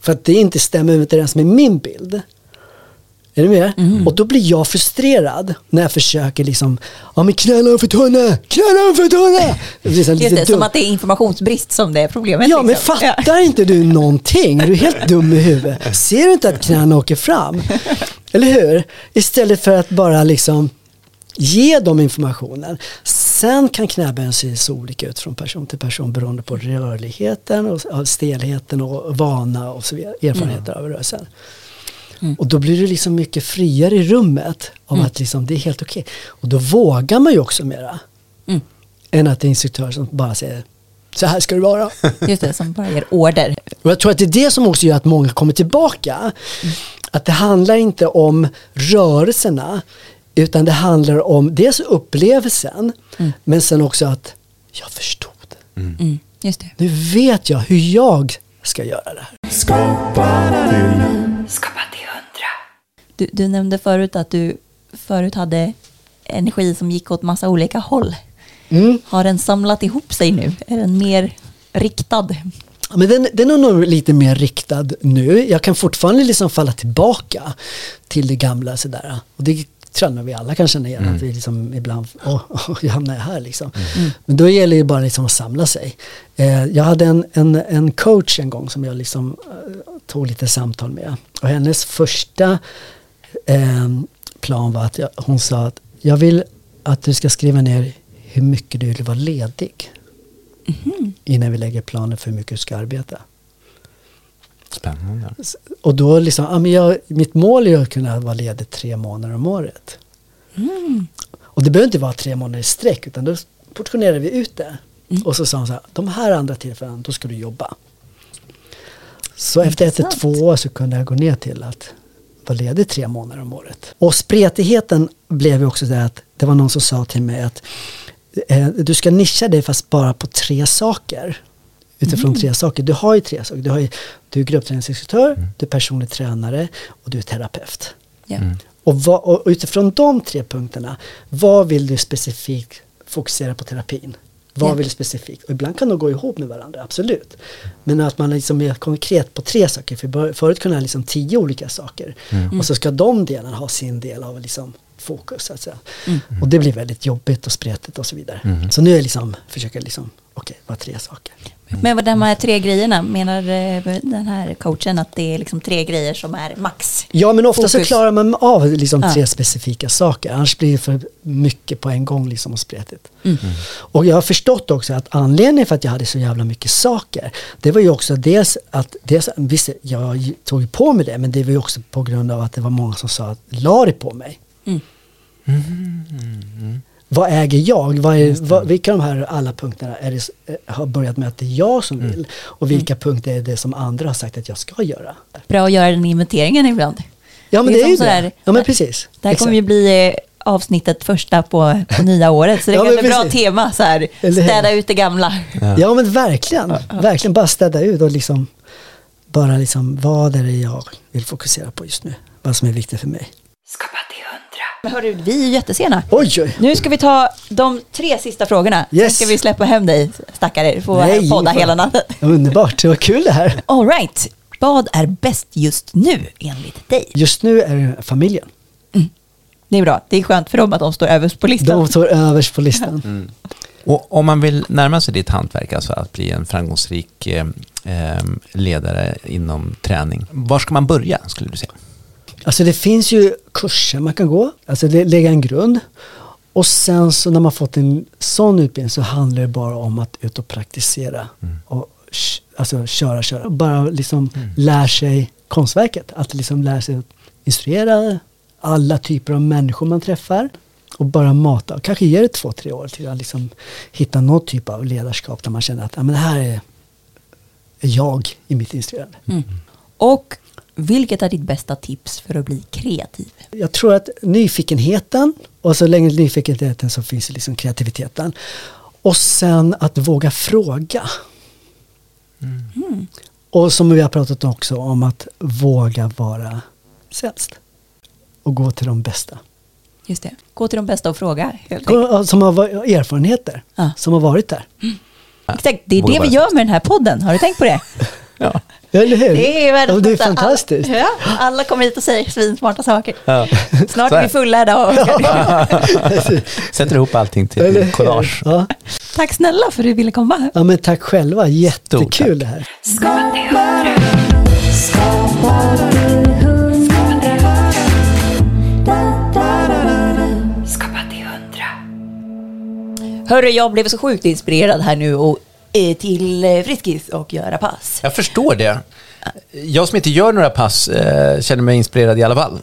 För att det inte stämmer överens med min bild. Är du med? Och då blir jag frustrerad när jag försöker liksom, ja men knäna för tunna, knäna för tunna. Det blir så Just det, som dumt. att det är informationsbrist som det är problemet. Ja, men liksom. fattar inte du någonting? Du är helt dum i huvudet. Ser du inte att knäna åker fram? Eller hur? Istället för att bara liksom ge dem informationen. Sen kan knäböjen se så olika ut från person till person beroende på rörligheten, och stelheten och vana och så vidare, erfarenheter av rörelsen. Och då blir du liksom mycket friare i rummet om att liksom, det är helt okej. Och då vågar man ju också mera. Än att det är instruktörer som bara säger så här ska det vara. Just det, som bara ger order. Och jag tror att det är det som också gör att många kommer tillbaka. Att det handlar inte om rörelserna utan det handlar om dels upplevelsen men sen också att jag förstod. Mm, just det. Nu vet jag hur jag ska göra det här. Skapa till. Skapa till hundra. Du, du nämnde förut att du förut hade energi som gick åt massa olika håll. Mm. Har den samlat ihop sig nu? Är den mer riktad? Men den, den är nog lite mer riktad nu. Jag kan fortfarande liksom falla tillbaka till det gamla sådär. Och det tror jag vi alla kan känna igen. Att vi liksom ibland, åh, åh, jag hamnar här liksom. Men då gäller det bara liksom att samla sig. Eh, jag hade en, en, en coach en gång som jag liksom eh, tog lite samtal med. Och hennes första eh, plan var att jag, hon sa att jag vill att du ska skriva ner hur mycket du vill vara ledig innan vi lägger planen för hur mycket du ska arbeta. Spännande. Och då liksom, ja, men jag, mitt mål är att kunna vara ledig tre månader om året. Och det behöver inte vara tre månader i sträck utan då portionerar vi ut det. Och så sa hon så här, de här andra tillfällen då ska du jobba. Så efter ett till två år så kunde jag gå ner till att vara ledig tre månader om året. Och spretigheten blev ju också det att det var någon som sa till mig att du ska nischa dig fast bara på tre saker. Utifrån tre saker. Du har ju tre saker. Du, har ju, du är gruppträningsinstruktör, du är personlig tränare och du är terapeut. Ja. Och, vad, och utifrån de tre punkterna, vad vill du specifikt fokusera på terapin? Vad Ja. vill du specifikt? Och ibland kan de gå ihop med varandra, absolut. Men att man liksom är konkret på tre saker. För förut kunde jag liksom tio olika saker. Och så ska de delarna ha sin del av liksom fokus. Så att säga. Och det blir väldigt jobbigt och spretigt och så vidare. Så nu är jag liksom, försöker liksom, okej, vad tre saker. Men vad de här tre grejerna, menar eh, den här coachen att det är liksom tre grejer som är max? Ja men ofta så Fokus. klarar man av liksom Ja. tre specifika saker. Annars blir det för mycket på en gång liksom och spretigt. Mm. Och jag har förstått också att anledningen för att jag hade så jävla mycket saker. Det var ju också dels att, dels, visst jag tog på mig det men det var ju också på grund av att det var många som sa att la det på mig. Mm. Vad äger jag? Vad är, vad, vilka av de här alla punkterna är det, eh, har börjat med att det är jag som Mm. vill? Och vilka punkter är det som andra har sagt att jag ska göra? Bra att göra den inventeringen ibland. Ja men Det det är är, ju det. sådär- Ja men precis. Det här kommer ju Exakt. bli eh, avsnittet första på, på nya året. Så det Ja, är men ett bra tema så här. Städa ut det gamla. Ja men verkligen, verkligen bara städa ut och liksom bara liksom vad är det jag vill fokusera på just nu? Vad som är viktigt för mig. Skapa hundra. Men hörru, vi är ju jättesena. Oj oj! Nu ska vi ta de tre sista frågorna. Sen Yes. ska vi släppa hem dig, stackare. Och Nej, podda fan. hela natten. Underbart, det var kul det här. All right. Vad är bäst just nu enligt dig? Just nu är det familjen. Det är bra. Det är skönt för dem att de står överst på listan. De står överst på listan. Och om man vill närma sig ditt hantverk, alltså att bli en framgångsrik eh, eh, ledare inom träning, var ska man börja skulle du säga? Alltså det finns ju kurser man kan gå, alltså lä- lägga en grund. Och sen så när man fått en sån utbildning så handlar det bara om att ut och praktisera. Och sh- alltså köra, köra. Bara liksom lär sig konstverket. Att liksom lära sig att instruera alla typer av människor man träffar. Och bara mata. Kanske ger det två, tre år till att liksom hitta någon typ av ledarskap där man känner att ja, men det här är, är jag i mitt instruerande. Och vilket är ditt bästa tips för att bli kreativ? Jag tror att nyfikenheten och så länge nyfikenheten så finns liksom kreativiteten. Och sen att våga fråga. Och som vi har pratat också om att våga vara sämst. Och gå till de bästa. Just det. Gå till de bästa och fråga. Som har erfarenheter. Ja. Som har varit där. Exakt. Det är Våga det vi gör med den här podden. Har du tänkt på det? Ja. Eller hur? Det är, ja, det är fantastiskt. Alla, ja, alla kommer hit och säger svinsmarta saker. Ja. Snart är vi fullärda och Sätter ihop allting till Eller en hur? collage. Ja. Tack snälla för att du ville komma. ja, men tack själva. Jättekul det här. Hörru, jag blev så sjukt inspirerad här nu och till eh, Friskis och göra pass. Jag förstår det. Jag som inte gör några pass eh, känner mig inspirerad i alla fall.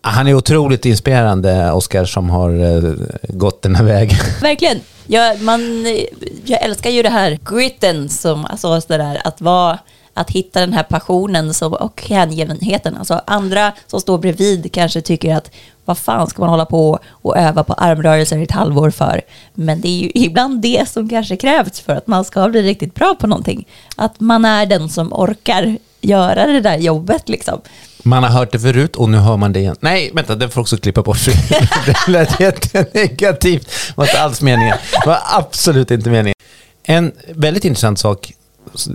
Han är otroligt inspirerande, Oskar, som har eh, gått den här vägen. Verkligen. Jag, man, eh, jag älskar ju det här gritten som, alltså så där, att vara att hitta den här passionen som, och hängivenheten. Alltså andra som står bredvid kanske tycker att vad fan ska man hålla på och öva på armrörelser i ett halvår för? Men det är ju ibland det som kanske krävs för att man ska bli riktigt bra på någonting. Att man är den som orkar göra det där jobbet liksom. Man har hört det förut och nu hör man det igen. Nej, vänta, den får också klippa bort. det lät jättenegativt. Det var inte alls meningen. Det var absolut inte meningen. En väldigt intressant sak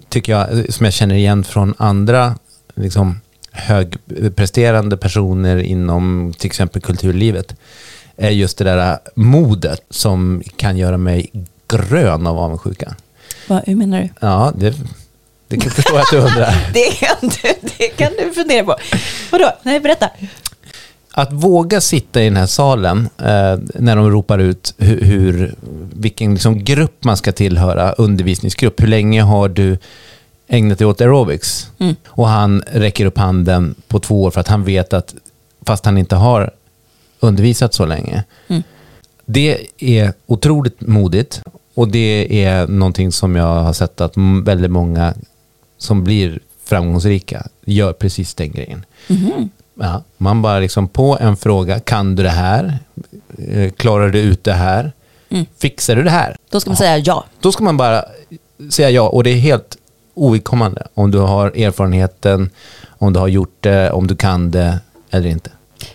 tycker jag, som jag känner igen från andra liksom, högpresterande personer inom till exempel kulturlivet, är just det där modet som kan göra mig grön av avundsjuka. Vad, hur menar du? Ja, det, det kan jag förstå att du undrar. Det kan du, det kan du fundera på. Vadå? Nej, berätta. Att våga sitta i den här salen eh, när de ropar ut hur, hur, vilken liksom grupp man ska tillhöra, undervisningsgrupp. Hur länge har du ägnat dig åt aerobics? Och han räcker upp handen på två år för att han vet att, fast han inte har undervisat så länge. Det är otroligt modigt och det är någonting som jag har sett att väldigt många som blir framgångsrika gör precis den grejen. Ja, man bara liksom på en fråga, kan du det här? Eh, Klarar du ut det här? Fixar du det här? Då ska man säga ja. Då ska man bara säga ja och det är helt ovidkommande om du har erfarenheten, om du har gjort det, om du kan det eller inte.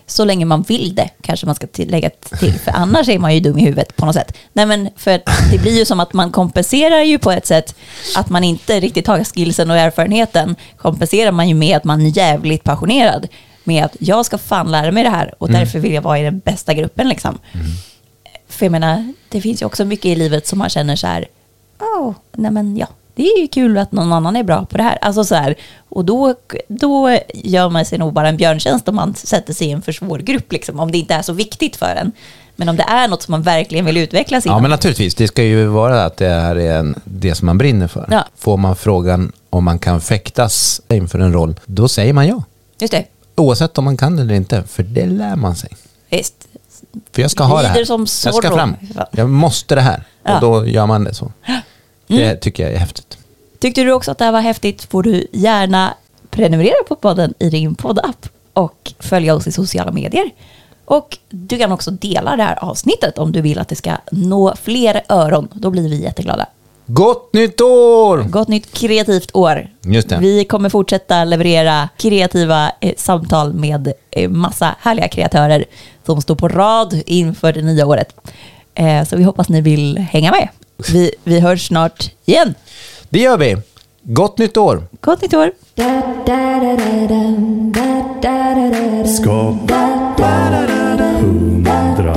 Så länge man vill det, kanske man ska lägga till. För annars är man ju dum i huvudet på något sätt. Nej, men för det blir ju som att man kompenserar ju på ett sätt att man inte riktigt har skillsen och erfarenheten. Kompenserar man ju med att man är jävligt passionerad. Med att jag ska fan lära mig det här och därför vill jag vara i den bästa gruppen liksom. För jag menar, det finns ju också mycket i livet som man känner så här, oh, nej men ja, det är ju kul att någon annan är bra på det här. Alltså så här, och då, då gör man sig nog bara en björntjänst om man sätter sig i en för svår grupp, liksom, om det inte är så viktigt för en. Men om det är något som man verkligen vill utvecklas Ja, inom. men naturligtvis. Det ska ju vara att det här är en, det som man brinner för. Ja. Får man frågan om man kan fäktas inför en roll, då säger man ja. Just det, Oavsett om man kan det eller inte, för det lär man sig. visst. För jag ska ha det här. Lider som jag ska fram. Jag måste det här. Ja. Och då gör man det så. Det tycker jag är häftigt. Tyckte du också att det här var häftigt får du gärna prenumerera på podden i din poddapp och följa oss i sociala medier. Och du kan också dela det här avsnittet om du vill att det ska nå fler öron. Då blir vi jätteglada. Gott nytt år! Gott nytt kreativt år. Just det. Vi kommer fortsätta leverera kreativa eh, samtal med eh, massa härliga kreatörer som står på rad inför det nya året. Eh, så vi hoppas ni vill hänga med. Vi, vi hörs snart igen. Det gör vi. Gott nytt år! Gott nytt år! Skapa 100